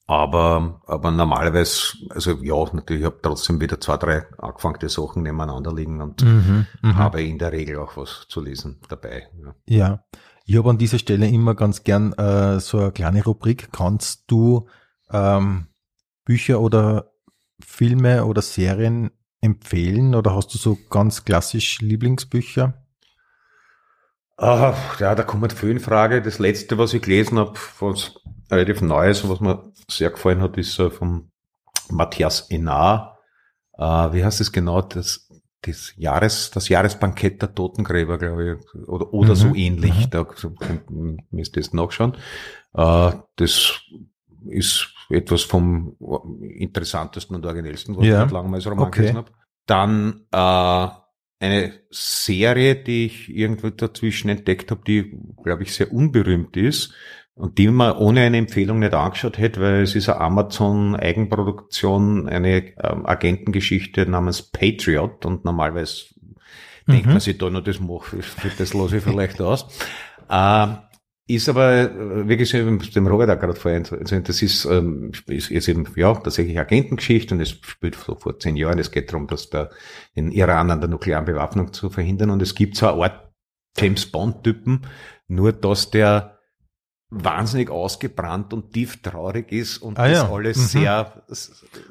aber, aber normalerweise, also ja, natürlich, ich habe trotzdem wieder zwei, drei angefangene Sachen nebeneinander liegen und Mhm. Mhm. habe in der Regel auch was zu lesen dabei. Ja. Ja, ich habe an dieser Stelle immer ganz gern äh, so eine kleine Rubrik. Kannst du ähm, Bücher oder Filme oder Serien empfehlen oder hast du so ganz klassisch Lieblingsbücher? Ah, ja, da kommt viel in Frage. Das letzte, was ich gelesen habe, was relativ Neues und was mir sehr gefallen hat, ist äh, von Matthias Enar. Äh, wie heißt es genau? Das, das Jahres, das Jahresbankett der Totengräber, glaube ich, oder, oder Mhm, so ähnlich. mhm. Da so, müsst ihr jetzt nachschauen. Äh, das ist etwas vom interessantesten und originellsten, was Ja, ich lange mal als Roman okay. gelesen habe. Dann äh, eine Serie, die ich irgendwo dazwischen entdeckt habe, die, glaube ich, sehr unberühmt ist und die man ohne eine Empfehlung nicht angeschaut hätte, weil es ist eine Amazon-Eigenproduktion, eine ähm, Agentengeschichte namens Patriot und normalerweise denkt man sich da noch, das mache ich, das lasse ich vielleicht aus. Äh, ist aber äh, wirklich dem Robert auch gerade vorhin, also das ist, ähm, ist, ist eben, ja, tatsächlich Agentengeschichte und es spielt so vor zehn Jahren, es geht darum, dass der, den Iran an der nuklearen Bewaffnung zu verhindern und es gibt so eine Art James Bond-Typen, nur dass der wahnsinnig ausgebrannt und tief traurig ist und Ah, das ja. alles Mhm. sehr,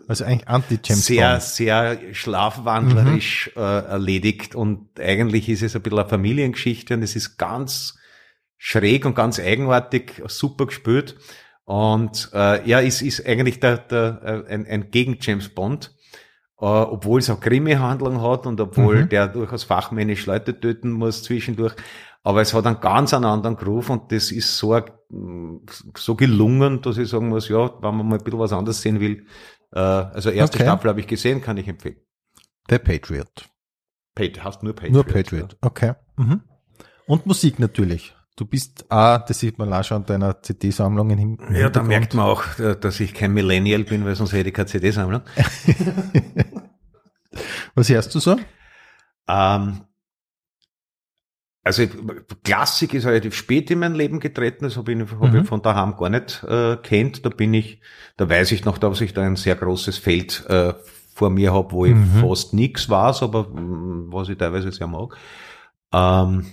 Also eigentlich Anti-James sehr, Bond. sehr schlafwandlerisch äh, erledigt und eigentlich ist es ein bisschen eine Familiengeschichte und es ist ganz schräg und ganz eigenartig, super gespielt und äh, ja, es ist eigentlich der, der, äh, ein, ein Gegen-James Bond, äh, obwohl es auch Krimi-Handlung hat und obwohl Mhm. der durchaus fachmännisch Leute töten muss zwischendurch, aber es hat einen ganz anderen Groove und das ist so, ein- so gelungen, dass ich sagen muss, ja, wenn man mal ein bisschen was anderes sehen will, äh, also erste Okay. Staffel habe ich gesehen, kann ich empfehlen. Der Patriot. Patriot, hast nur Patriot. Nur Patriot. Okay. Mhm. Und Musik natürlich. Du bist, ah, das sieht man auch schon an deiner CD-Sammlung im Ja, da merkt man auch, äh, dass ich kein Millennial bin, weil sonst hätte ich keine CD-Sammlung. Was hörst du so? Ähm, also Klassik ist relativ spät in mein Leben getreten, das habe ich, hab Mhm. ich von daheim gar nicht äh, kennt. Da bin ich, da weiß ich noch, dass ich da ein sehr großes Feld äh, vor mir habe, wo ich Mhm. fast nichts weiß, aber mh, was ich teilweise sehr mag. Ähm,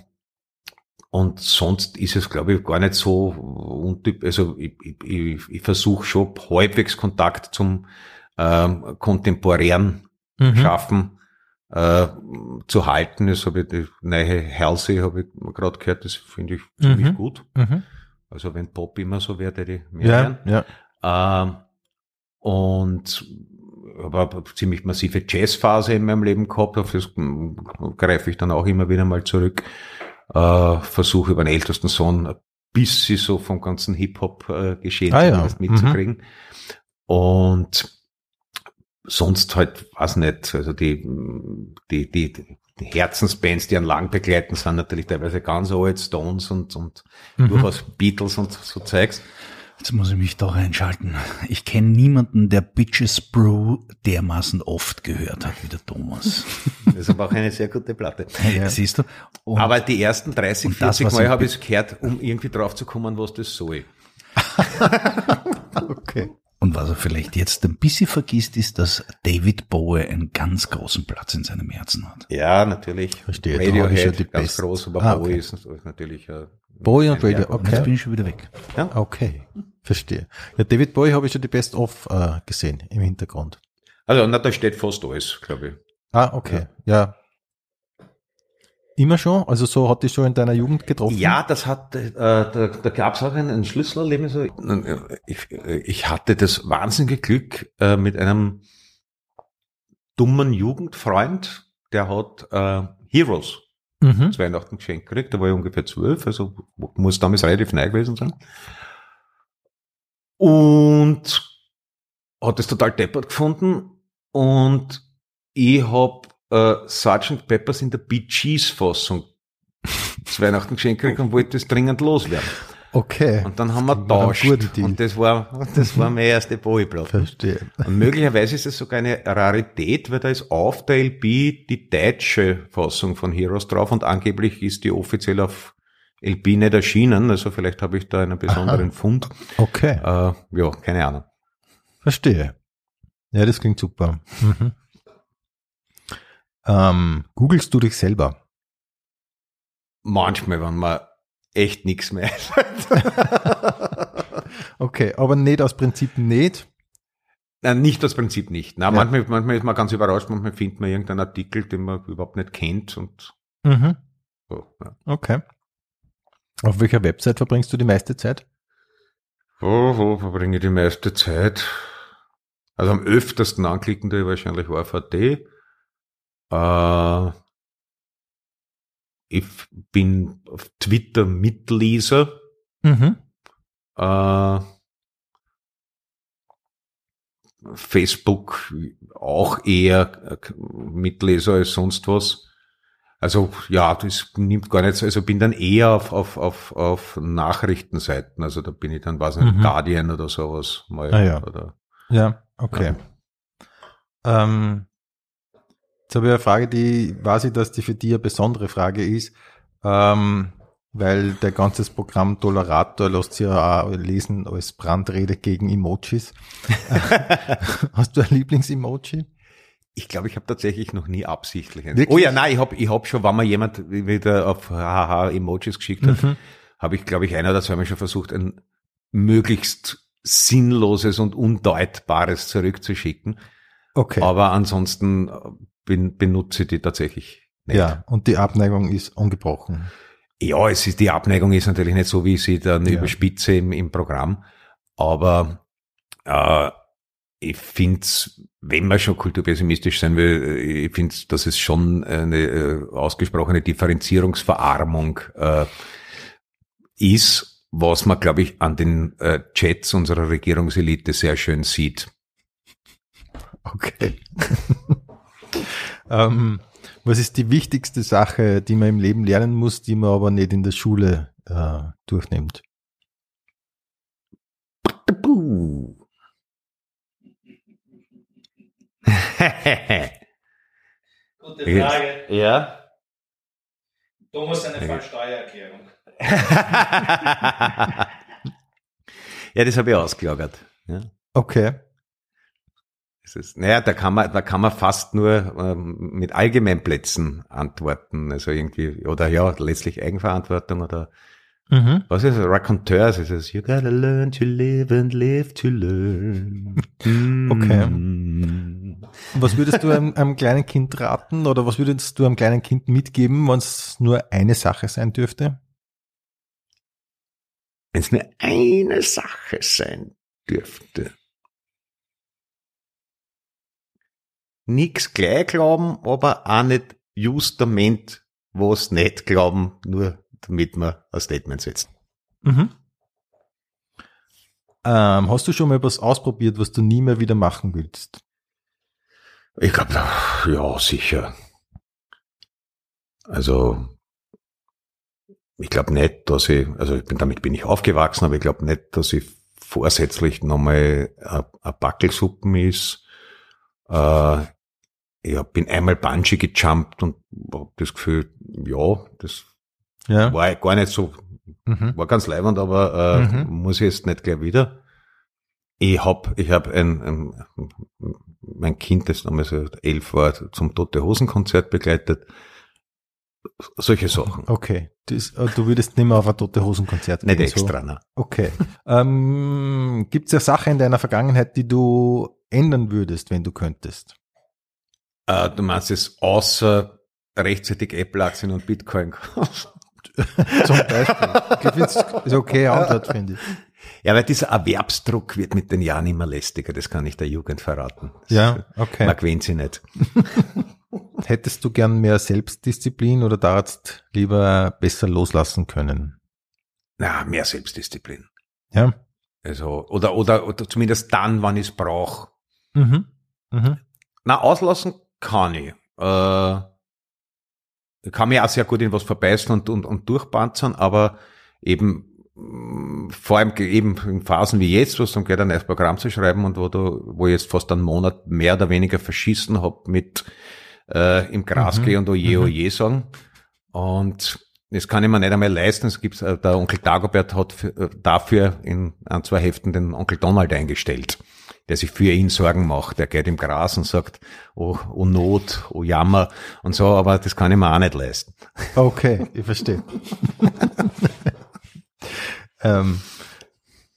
und sonst ist es, glaube ich, gar nicht so untyp, also ich, ich, ich, versuche schon halbwegs Kontakt zum ähm, kontemporären Mhm. schaffen äh, zu halten. Das habe ich die neue Halsey habe ich gerade gehört, das finde ich ziemlich Mhm. gut. Mhm. Also wenn Pop immer so wäre, hätte ich mehr Ja, ja. Ähm, und habe eine ziemlich massive Jazzphase in meinem Leben gehabt, auf das greife ich dann auch immer wieder mal zurück. Äh, Versuche über den ältesten Sohn ein bisschen so vom ganzen Hip-Hop-Geschehen Ah ja, mitzukriegen. Und sonst halt, weiß nicht, also die, die, die, die Herzensbands, die an lang begleiten, sind natürlich teilweise ganz alt, Stones und, und Mhm. durchaus Beatles und so Zeugs. Jetzt muss ich mich doch einschalten. Ich kenne niemanden, der Bitches Brew dermaßen oft gehört hat wie der Thomas. Das ist aber auch eine sehr gute Platte. Ja. Siehst du? Und Aber die ersten 30, Und das, 40 was Mal habe ich es gehört, um irgendwie drauf zu kommen, was das soll. Okay. Und was er vielleicht jetzt ein bisschen vergisst, ist, dass David Bowie einen ganz großen Platz in seinem Herzen hat. Ja, natürlich. Verstehe, Radiohead, ja die ganz besten. groß, aber Ah, Bowie okay. ist ist natürlich äh, Bowie und Radio. Und jetzt okay. bin ich schon wieder weg. Okay. Verstehe. Ja, David Bowie habe ich schon die Best of äh, gesehen im Hintergrund. Also, na, da steht fast alles, glaube ich. Ah, okay. Ja. Immer schon? Also so hat dich schon in deiner Jugend getroffen? Ja, das hat, äh, da, da gab es auch ein, ein Schlüsselerlebnis. Ich, ich hatte das wahnsinnige Glück äh, mit einem dummen Jugendfreund, der hat äh, Heroes Mhm. zu Weihnachten geschenkt gekriegt. Da war ich ungefähr zwölf, also muss damals relativ neu gewesen sein. Und hat es total deppert gefunden. Und ich hab äh, Sgt. Peppers in der Bee Gees Fassung zu Weihnachten geschenkt gekriegt und wollte das dringend loswerden. Okay. Und dann haben wir tauscht. Und das war, das war meine erste Bowie-Platte. Verstehe. Und möglicherweise ist es sogar eine Rarität, weil da ist auf der LP die deutsche Fassung von Heroes drauf und angeblich ist die offiziell auf LP nicht erschienen. Also vielleicht habe ich da einen besonderen Fund. Okay. Äh, ja, keine Ahnung. Verstehe. Ja, das klingt super. Mhm. Ähm, googelst du dich selber? Manchmal, wenn man echt nichts mehr. Okay, aber nicht aus Prinzip nicht. Nein, nicht das Prinzip nicht. Na, Ja. manchmal, manchmal ist man ganz überrascht, manchmal findet man irgendeinen Artikel, den man überhaupt nicht kennt und Mhm. so. Ja. Okay. Auf welcher Website verbringst du die meiste Zeit? Wo, wo verbringe ich die meiste Zeit? Also am öftesten anklicken tue ich wahrscheinlich AVD. Äh, ich bin auf Twitter Mitleser. Mhm. Äh, Facebook auch eher Mitleser als sonst was. Also ja, das nimmt gar nicht, also bin dann eher auf, auf, auf, auf Nachrichtenseiten. Also da bin ich dann, weiß nicht, Mhm. Guardian oder sowas mal. Ah, ja. Oder, Ja, okay. Ähm, Jetzt habe ich eine Frage, die weiß ich, dass die für dich eine besondere Frage ist, ähm, weil der ganze Programm Tolerator lässt sich ja auch lesen als Brandrede gegen Emojis. Hast du ein Lieblings-Emoji? Ich glaube, ich habe tatsächlich noch nie absichtlich eins. Wirklich? Oh ja, nein, ich habe ich hab schon, wenn mir jemand wieder auf haha Emojis geschickt hat, Mhm. habe ich, glaube ich, ein oder zweimal schon versucht, ein möglichst sinnloses und undeutbares zurückzuschicken. Okay. Aber ansonsten äh, bin, benutze ich die tatsächlich nicht. Ja, und die Abneigung ist ungebrochen. Ja, es ist, die Abneigung ist natürlich nicht so, wie ich sie dann Ja. überspitze im, im Programm. Aber äh, ich finde wenn man schon kulturpessimistisch sein will, äh, ich finde dass es schon eine äh, ausgesprochene Differenzierungsverarmung äh, ist, was man, glaube ich, an den äh, Chats unserer Regierungselite sehr schön sieht. Okay. ähm, was ist die wichtigste Sache, die man im Leben lernen muss, die man aber nicht in der Schule äh, durchnimmt? Puh. Gute Ja. Frage. ja. Thomas, eine Ja. Fallsteuererklärung. ja, das habe ich ausgelagert. Ja. Okay. Das ist, naja, da kann man, da kann man fast nur ähm, mit Allgemeinplätzen antworten. Also irgendwie, oder ja, letztlich Eigenverantwortung oder Mhm. was ist es? Raconteurs ist es. You gotta learn to live and live to learn. Okay. Mm. Was würdest du einem, einem kleinen Kind raten oder was würdest du einem kleinen Kind mitgeben, wenn es nur eine Sache sein dürfte? Wenn es nur eine Sache sein dürfte. Nix gleich glauben, aber auch nicht justament was nicht glauben, nur damit man ein Statement setzt. Mhm. Ähm, hast du schon mal was ausprobiert, was du nie mehr wieder machen willst? Ich glaube, ja, sicher. Also, ich glaube nicht, dass ich, also ich bin, damit bin ich aufgewachsen, aber ich glaube nicht, dass ich vorsätzlich nochmal eine Backelsuppen ist. Äh, ich bin einmal Bungee gejumpt und hab das Gefühl, ja, das Ja. war gar nicht so Mhm. war ganz leibend, aber äh, Mhm. muss ich jetzt nicht gleich wieder. Ich hab, ich hab ein, ein mein Kind, das damals so elf war, zum Tote Hosen Konzert begleitet. Solche Sachen. Okay. Das, äh, du würdest nicht mehr auf ein Tote Hosen Konzert Nicht gehen, extra, ne? Okay. ähm, Gibt es eine Sache in deiner Vergangenheit, die du ändern würdest, wenn du könntest? Äh, du meinst es außer rechtzeitig Apple-Aktien und Bitcoin. Zum Beispiel. Ich finde es ist okay Antwort, finde ich. Ja, weil dieser Erwerbsdruck wird mit den Jahren immer lästiger, das kann ich der Jugend verraten. Ja, okay. Man gewöhnt sie nicht. Hättest du gern mehr Selbstdisziplin oder darfst lieber besser loslassen können? Na, mehr Selbstdisziplin. Ja. Also, oder, oder, oder zumindest dann, wann ich es brauche. Mhm. Mhm. Na, auslassen kann ich. Äh, kann mich auch sehr gut in was verbeißen und, und, und durchpanzern, aber eben vor allem eben in Phasen wie jetzt, wo es darum geht, ein neues Programm zu schreiben und wo du, wo ich jetzt fast einen Monat mehr oder weniger verschissen hab mit äh, im Gras Mhm. gehen und oje, Mhm. oje sagen. Und das kann ich mir nicht einmal leisten. Es gibt, äh, der Onkel Dagobert hat für, äh, dafür in ein, zwei Heften den Onkel Donald eingestellt, der sich für ihn Sorgen macht. Der geht im Gras und sagt, oh, oh Not, oh Jammer und so, aber das kann ich mir auch nicht leisten. Okay, ich verstehe. ähm,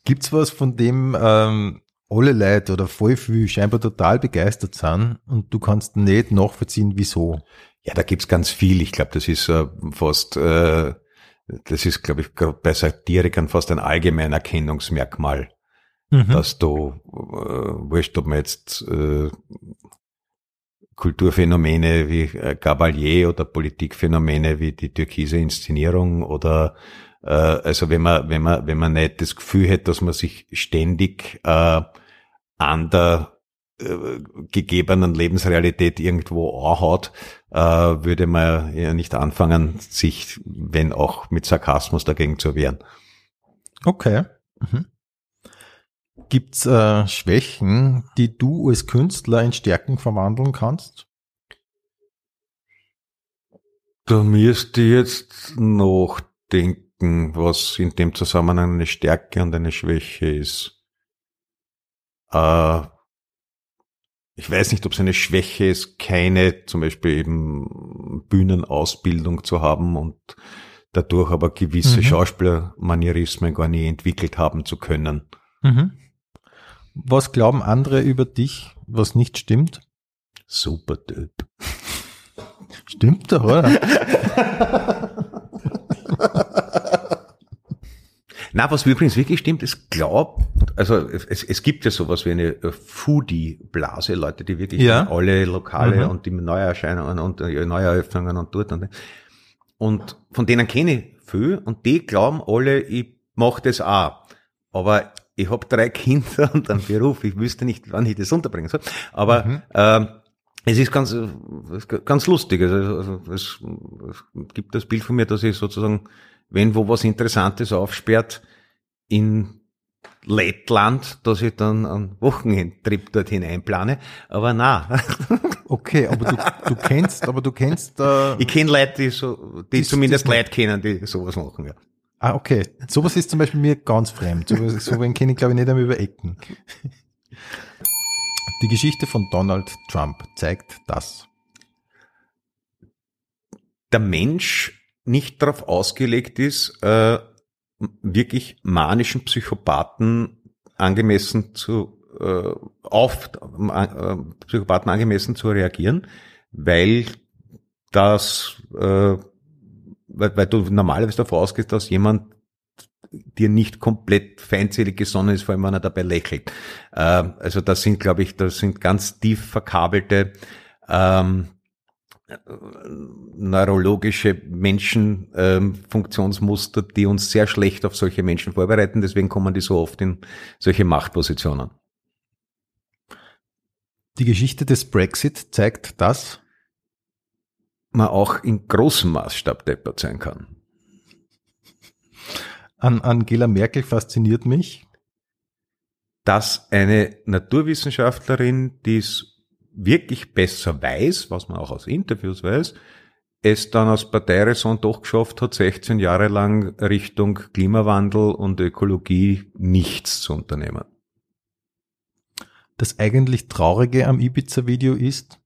gibt's was, von dem ähm, alle Leute oder voll viel scheinbar total begeistert sind und du kannst nicht nachvollziehen, wieso? Ja, da gibt's ganz viel. Ich glaube, das ist äh, fast, äh, das ist, glaube ich, bei Satirikern fast ein allgemein Erkennungsmerkmal, Mhm. dass du, äh, wurscht, ob man jetzt äh, Kulturphänomene wie äh, Gabalier oder Politikphänomene wie die türkise Inszenierung oder äh, also wenn man, wenn man, wenn man nicht das Gefühl hat, dass man sich ständig äh, an der äh, gegebenen Lebensrealität irgendwo anhaut, äh, würde man ja nicht anfangen, sich, wenn auch mit Sarkasmus dagegen zu wehren. Okay. Mhm. Gibt's äh, Schwächen, die du als Künstler in Stärken verwandeln kannst? Da müsste ich jetzt nachdenken, was in dem Zusammenhang eine Stärke und eine Schwäche ist. Äh, ich weiß nicht, ob es eine Schwäche ist, keine zum Beispiel eben Bühnenausbildung zu haben und dadurch aber gewisse Mhm. Schauspielermanierismen gar nie entwickelt haben zu können. Mhm. Was glauben andere über dich, was nicht stimmt? Super Typ. Stimmt doch, oder? Na, was übrigens wirklich stimmt, ist glaubt, also es, es gibt ja sowas wie eine äh, Foodie-Blase, Leute, die wirklich Ja. alle Lokale Mhm. und die Neuerscheinungen und äh, Neueröffnungen und dort und und von denen kenne ich viel und die glauben alle, ich mache das auch. Aber ich habe drei Kinder und einen Beruf, ich wüsste nicht, wann ich das unterbringen soll. Aber Mhm. ähm, es ist ganz, äh, ganz lustig. Also, also es, es gibt das Bild von mir, dass ich sozusagen, wenn wo was Interessantes aufsperrt, in Lettland, dass ich dann einen Wochenendtrip dorthin einplane. Aber na, Okay, aber du, du kennst, aber du kennst, äh, ich kenne Leute, die so, die Das- zumindest Leute kennen, die sowas machen. Ja. ah, okay. Sowas ist zum Beispiel mir ganz fremd. So, so einen kenne ich, glaube ich, nicht einmal über Ecken. Die Geschichte von Donald Trump zeigt das. Der Mensch nicht darauf ausgelegt ist, äh, wirklich manischen Psychopathen angemessen zu äh, auf äh, Psychopathen angemessen zu reagieren, weil das äh, weil, weil du normalerweise davon ausgehst, dass jemand dir nicht komplett feindselig gesonnen ist, vor allem wenn er dabei lächelt. Äh, also das sind, glaube ich, das sind ganz tief verkabelte ähm, neurologische Menschenfunktionsmuster, die uns sehr schlecht auf solche Menschen vorbereiten. Deswegen kommen die so oft in solche Machtpositionen. Die Geschichte des Brexit zeigt das. Man auch in großem Maßstab deppert sein kann. An Angela Merkel fasziniert mich. Dass eine Naturwissenschaftlerin, die es wirklich besser weiß, was man auch aus Interviews weiß, es dann aus Parteiräson doch geschafft hat, 16 Jahre lang Richtung Klimawandel und Ökologie nichts zu unternehmen. Das eigentlich Traurige am Ibiza-Video ist,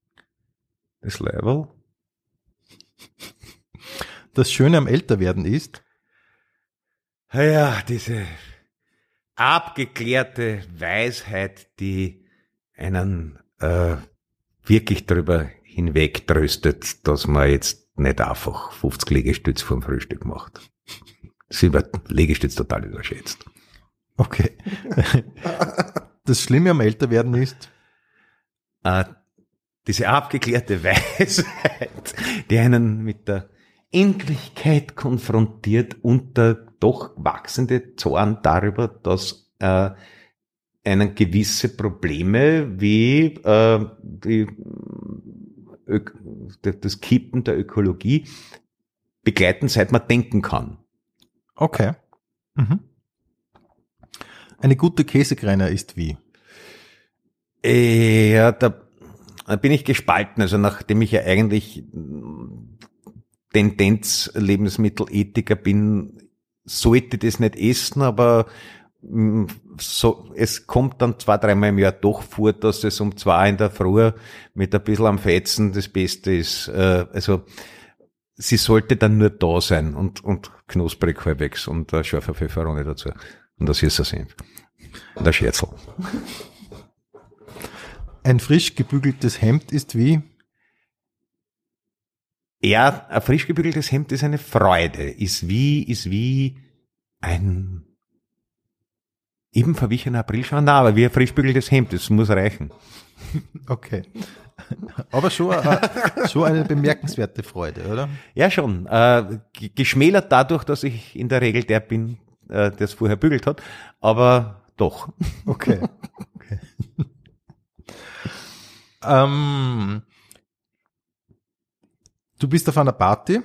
Das Level. das Schöne am Älterwerden ist, Ja, diese abgeklärte Weisheit, die einen äh, wirklich darüber hinwegtröstet, dass man jetzt nicht einfach 50 Liegestütz vorm Frühstück macht. Sie wird Liegestütz total überschätzt. okay. Das Schlimme am Älterwerden ist, Äh, diese abgeklärte Weisheit, die einen mit der Endlichkeit konfrontiert und der doch wachsende Zorn darüber, dass äh, einen gewisse Probleme wie äh, die, das Kippen der Ökologie begleiten, seit man denken kann. okay. Mhm. Eine gute Käsekreiner ist wie? Äh, Ja, da bin ich gespalten. Also nachdem ich ja eigentlich Tendenz Lebensmittelethiker bin, sollte das nicht essen, aber so, es kommt dann zwei, dreimal im Jahr doch vor, dass es um zwei in der Früh mit ein bisschen am Fetzen das Beste ist. Äh, Also sie sollte dann nur da sein und, und knusprig halbwegs und ein scharfer Pfefferoni dazu. Und das ist es Und ein Scherzel. Ein frisch gebügeltes Hemd ist wie? Ja, ein frisch gebügeltes Hemd ist eine Freude, ist wie, ist wie ein eben verwichener Aprilschauer, na, aber wie ein frisch gebügeltes Hemd, das muss reichen. Okay. Aber schon, äh, schon eine bemerkenswerte Freude, oder? Ja, schon. Äh, geschmälert dadurch, dass ich in der Regel der bin, äh, der es vorher bügelt hat, aber doch. Okay. okay. ähm, du bist auf einer Party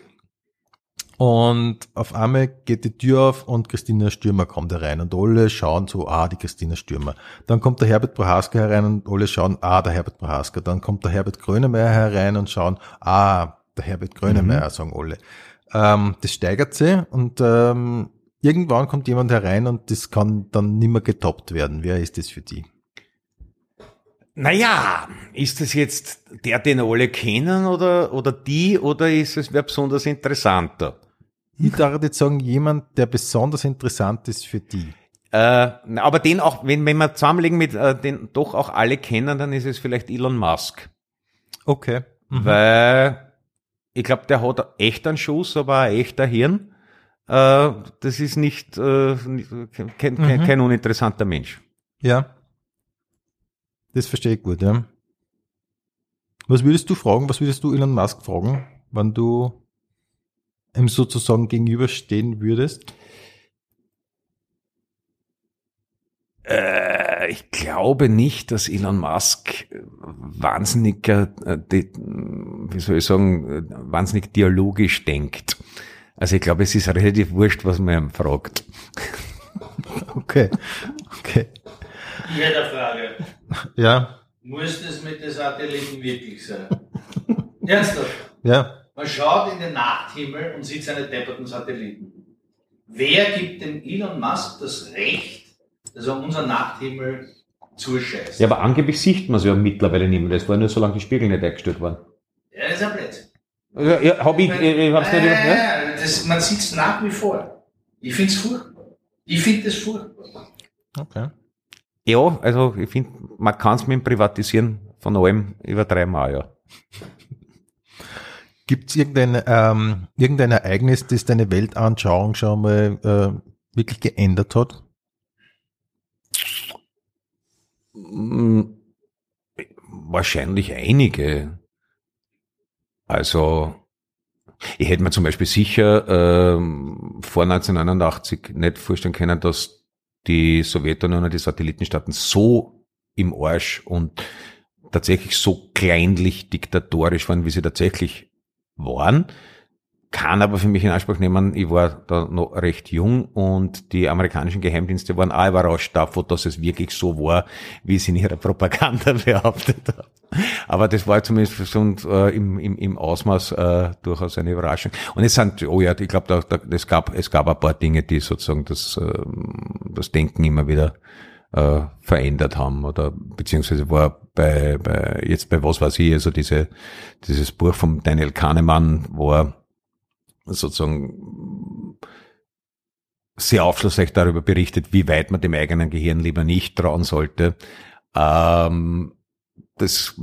und auf einmal geht die Tür auf und Christina Stürmer kommt herein und alle schauen so, ah, die Christina Stürmer. Dann kommt der Herbert Prohaska herein und alle schauen, ah, der Herbert Prohaska. Dann kommt der Herbert Grönemeyer herein und schauen, ah, der Herbert Grönemeyer, sagen alle. Ähm, das steigert sich und ähm, irgendwann kommt jemand herein und das kann dann nimmer getoppt werden. Wer ist das für die? Naja, ist das jetzt der, den alle kennen oder, oder die oder ist es wer besonders interessanter? Ich darf jetzt sagen, jemand, der besonders interessant ist für die. Äh, aber den auch, wenn, wenn wir zusammenlegen mit äh, den doch auch alle kennen, dann ist es vielleicht Elon Musk. Okay. Weil ich glaube, der hat echt einen Schuss, aber ein echter Hirn. Äh, das ist nicht, äh, kein, kein, kein uninteressanter Mensch. Ja. Das verstehe ich gut, ja. Was würdest du fragen, was würdest du Elon Musk fragen, wenn du ihm sozusagen gegenüberstehen würdest? Äh, ich glaube nicht, dass Elon Musk wahnsinniger, äh, wie soll ich sagen, wahnsinnig dialogisch denkt. Also ich glaube, es ist relativ wurscht, was man ihm fragt. Okay. Okay. Eine Frage. Ja. Muss das mit den Satelliten wirklich sein? Ernsthaft? Ja. Man schaut in den Nachthimmel und sieht seine depperten Satelliten. Wer gibt dem Elon Musk das Recht, dass er unseren Nachthimmel zuscheißt? Ja, aber angeblich sieht man es ja mittlerweile nicht mehr. Das war nur solange die Spiegel nicht eingestellt waren. Ja, das ist ein Blödsinn. Ja, ja, hab ich, ich, ich hab's nicht, ja? Äh, das, man sieht es nach wie vor. Ich finde es furchtbar. Ich finde es furchtbar. Okay. Ja, also ich finde, man kann es mit dem Privatisieren von allem über dreimal, ja. Gibt es irgendein, ähm, irgendein Ereignis, das deine Weltanschauung schon mal äh, wirklich geändert hat? Mm, Wahrscheinlich einige. Also, ich hätte mir zum Beispiel sicher ähm, vor 1989 nicht vorstellen können, dass die Sowjetunion und die Satellitenstaaten so im Arsch und tatsächlich so kleinlich diktatorisch waren, wie sie tatsächlich waren. Kann aber für mich in Anspruch nehmen, ich war da noch recht jung und die amerikanischen Geheimdienste waren auch überrascht davon, dass es wirklich so war, wie sie in ihrer Propaganda behauptet haben. Aber das war zumindest uns äh, im, im, im Ausmaß äh, durchaus eine Überraschung. Und es sind, oh ja, ich glaube, da, da, es, gab, es gab ein paar Dinge, die sozusagen das, ähm, das Denken immer wieder äh, verändert haben oder beziehungsweise war bei, bei jetzt bei was weiß ich, also diese dieses Buch von Daniel Kahnemann, wo er sozusagen sehr aufschlussreich darüber berichtet, wie weit man dem eigenen Gehirn lieber nicht trauen sollte. Ähm, das,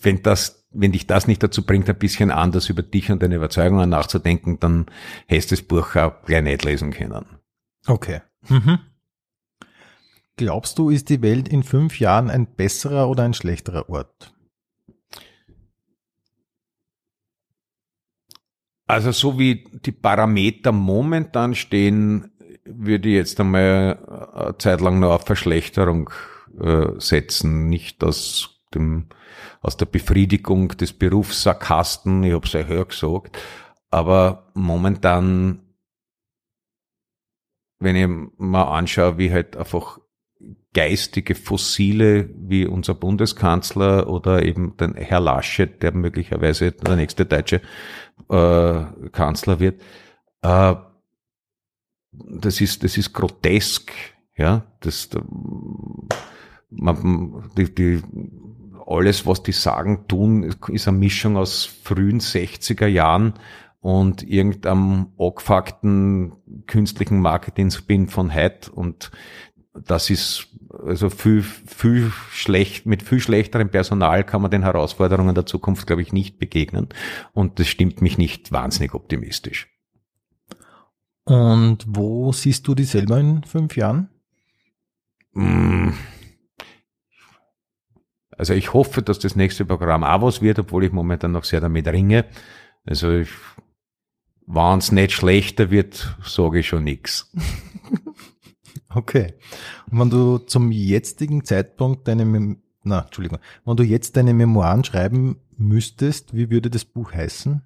wenn das, wenn dich das nicht dazu bringt, ein bisschen anders über dich und deine Überzeugungen nachzudenken, dann hättest du das Buch auch gleich nicht lesen können. Okay. Mhm. Glaubst du, ist die Welt in fünf Jahren ein besserer oder ein schlechterer Ort? Also so wie die Parameter momentan stehen, würde ich jetzt einmal eine Zeit lang noch auf Verschlechterung äh, setzen. Nicht aus dem aus der Befriedigung des Berufssarkasten, ich habe es ja höher gesagt, aber momentan, wenn ich mal anschaue, wie halt einfach geistige Fossile wie unser Bundeskanzler oder eben den Herr Laschet, der möglicherweise der nächste deutsche äh, Kanzler wird. Äh, das ist das ist grotesk, ja. Das man, die, die, alles, was die sagen, tun, ist eine Mischung aus frühen 60er Jahren und irgendeinem angefuckten künstlichen Marketing-Spin von heute und das ist also viel, viel schlecht, mit viel schlechterem Personal kann man den Herausforderungen der Zukunft, glaube ich, nicht begegnen. Und das stimmt mich nicht wahnsinnig optimistisch. Und wo siehst du dich selber in fünf Jahren? Mm. Also ich hoffe, dass das nächste Programm auch was wird, obwohl ich momentan noch sehr damit ringe. Also ich, wenn es nicht schlechter wird, sage ich schon nichts. Okay. Und wenn du zum jetzigen Zeitpunkt deine, Mem na, Entschuldigung, wenn du jetzt deine Memoiren schreiben müsstest, wie würde das Buch heißen?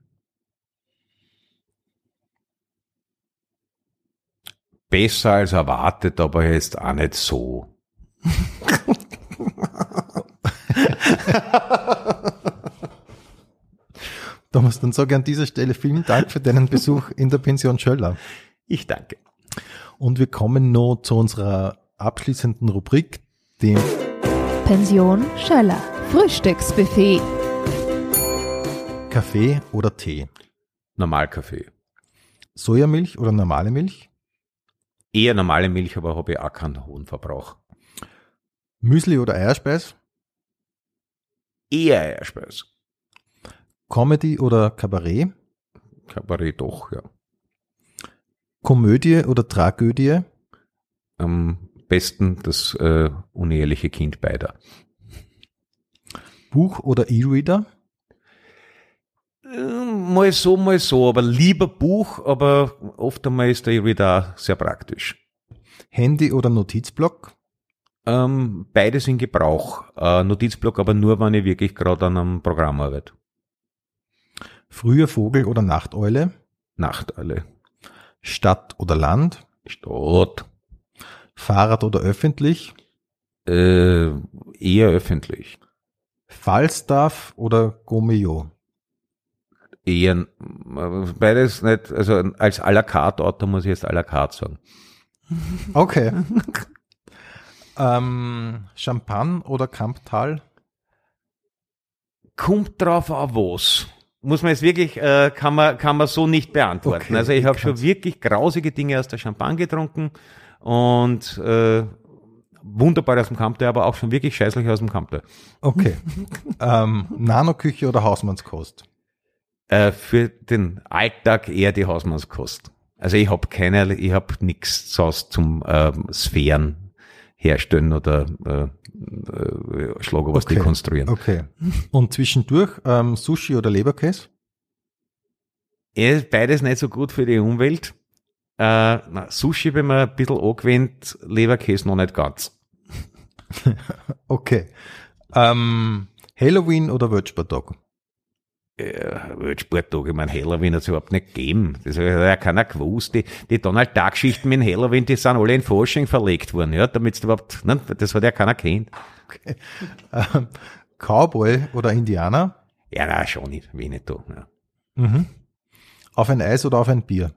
Besser als erwartet, aber jetzt auch nicht so. Thomas, dann sage ich an dieser Stelle vielen Dank für deinen Besuch in der Pension Schöller. Ich danke. Und wir kommen noch zu unserer abschließenden Rubrik, dem Pension Schöller. Frühstücksbuffet. Kaffee oder Tee. Normalkaffee. Sojamilch oder normale Milch? Eher normale Milch, aber habe ich auch keinen hohen Verbrauch. Müsli oder Eierspeis? Eher Eierspeis. Comedy oder Kabarett? Kabarett doch, ja. Komödie oder Tragödie? Am besten das äh, uneheliche Kind beider. Buch oder E-Reader? Äh, Mal so, mal so, aber lieber Buch, aber oft einmal ist der E-Reader sehr praktisch. Handy oder Notizblock? Ähm, beides in Gebrauch. Äh, Notizblock aber nur, wenn ich wirklich gerade an einem Programm arbeite. Früher Vogel oder Nachteule? Nachteile. Stadt oder Land? Stadt. Fahrrad oder öffentlich? Äh, eher öffentlich. Falstaff oder Gomeo? Eher, äh, beides nicht, also als à la carte Auto muss ich jetzt à la carte sagen. Okay. ähm, Champagne oder Kamptal? Kommt drauf an was. Muss man jetzt wirklich, äh, kann man, kann man so nicht beantworten. Okay, also ich habe schon wirklich grausige Dinge aus der Champagne getrunken und äh, wunderbar aus dem Kampter, aber auch schon wirklich scheißlich aus dem Kampter. Okay. ähm, Nanoküche oder Hausmannskost? Äh, für den Alltag eher die Hausmannskost. Also ich habe keine, ich habe nichts sonst zum ähm, Sphären herstellen oder äh, äh, Schlager was Okay. dekonstruieren. Okay. Und zwischendurch ähm, Sushi oder Leberkäse? Er ist beides nicht so gut für die Umwelt. Äh, na, Sushi, wenn man ein bisschen angewöhnt, Leberkäse noch nicht ganz. Okay. Ähm, Halloween oder Wölzspertag? Äh, Sporttag, ich meine, Halloween hat es überhaupt nicht gegeben. Das hat ja keiner gewusst. Die, die Donald Duck Geschichten mit Halloween, die sind alle in Forschung verlegt worden, ja, damit überhaupt, ne, das hat ja keiner kennt. Ähm, Cowboy oder Indianer? Ja, na, schon nicht, da, ja. Mhm. Auf ein Eis oder auf ein Bier?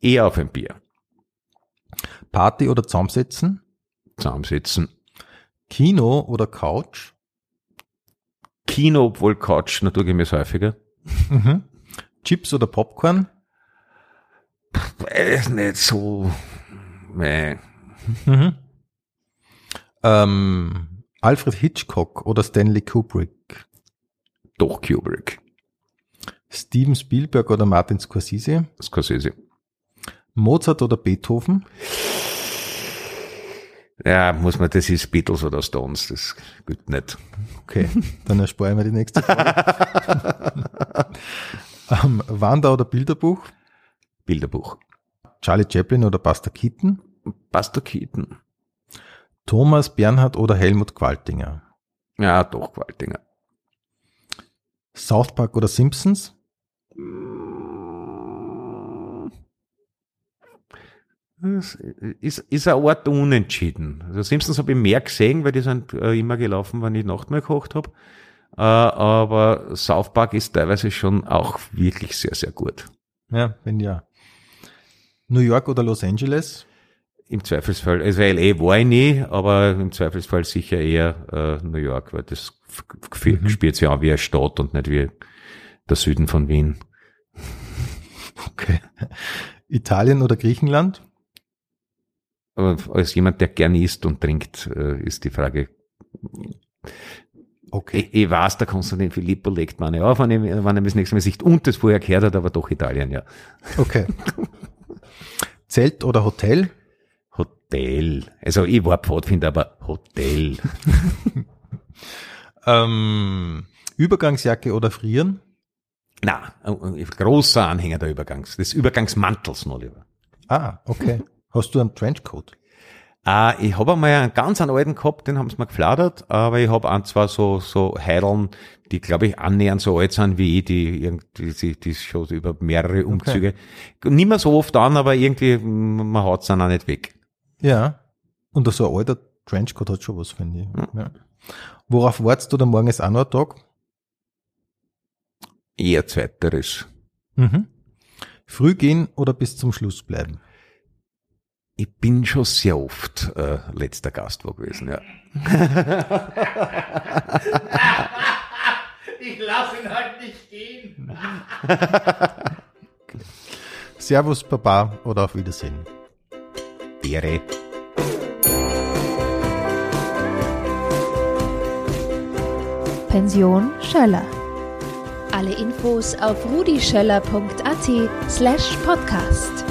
Eher auf ein Bier. Party oder zusammensetzen? Zusammensitzen. Kino oder Couch? Kino, obwohl Couch naturgemäß häufiger. Mhm. Chips oder Popcorn? Weiß nicht so, nee. Mhm. Ähm, Alfred Hitchcock oder Stanley Kubrick? Doch Kubrick. Steven Spielberg oder Martin Scorsese? Scorsese. Mozart oder Beethoven? Ja, muss man, das ist Beatles oder Stones, das geht nicht. Okay, dann erspare ich mir die nächste Frage. ähm, Wander oder Bilderbuch? Bilderbuch. Charlie Chaplin oder Buster Keaton? Buster Keaton. Thomas Bernhard oder Helmut Qualtinger? Ja, doch, Qualtinger. South Park oder Simpsons? Das ist, ist ein Ort unentschieden. Also Simpsons habe ich mehr gesehen, weil die sind äh, immer gelaufen, wenn ich Nacht mal gekocht habe. Äh, aber South Park ist teilweise schon auch wirklich sehr, sehr gut. Ja, wenn ja. New York oder Los Angeles? Im Zweifelsfall, also LA war ich nie, aber im Zweifelsfall sicher eher äh, New York, weil das Mhm. spielt sich auch wie eine Stadt und nicht wie der Süden von Wien. Okay. Italien oder Griechenland? Aber als jemand, der gern isst und trinkt, äh, ist die Frage, Okay. ich, ich weiß, der Konstantin Filippo legt meine auf, wenn er das nächste Mal sieht und das vorher gehört hat, aber doch Italien, ja. Okay. Zelt oder Hotel? Hotel. Also ich war Pfadfinder, aber Hotel. Ähm, Übergangsjacke oder Frieren? Na, ein- ein großer Anhänger der Übergangs, des Übergangsmantels noch lieber. Ah, okay. Hast du einen Trenchcoat? Äh, ich habe einmal einen ganz einen alten gehabt, den haben sie mir gefladert, aber ich habe ein, zwei so, so Heideln, die glaube ich annähernd so alt sind wie ich, die irgendwie, die, die schon über mehrere Umzüge. Nicht mehr so oft an, aber irgendwie, man haut es dann auch nicht weg. Ja. Und so ein alter Trenchcoat hat schon was, finde ich. Ja. Worauf wartest du, der morgen ist auch noch ein Tag? Eher zweiteres. Mhm. Früh gehen oder bis zum Schluss bleiben? Ich bin schon sehr oft äh, letzter Gast wo gewesen, ja. Ich lasse ihn halt nicht gehen. Servus, Baba oder auf Wiedersehen? Ehre. Pension Schöller. Alle Infos auf rudischöller.at slash podcast.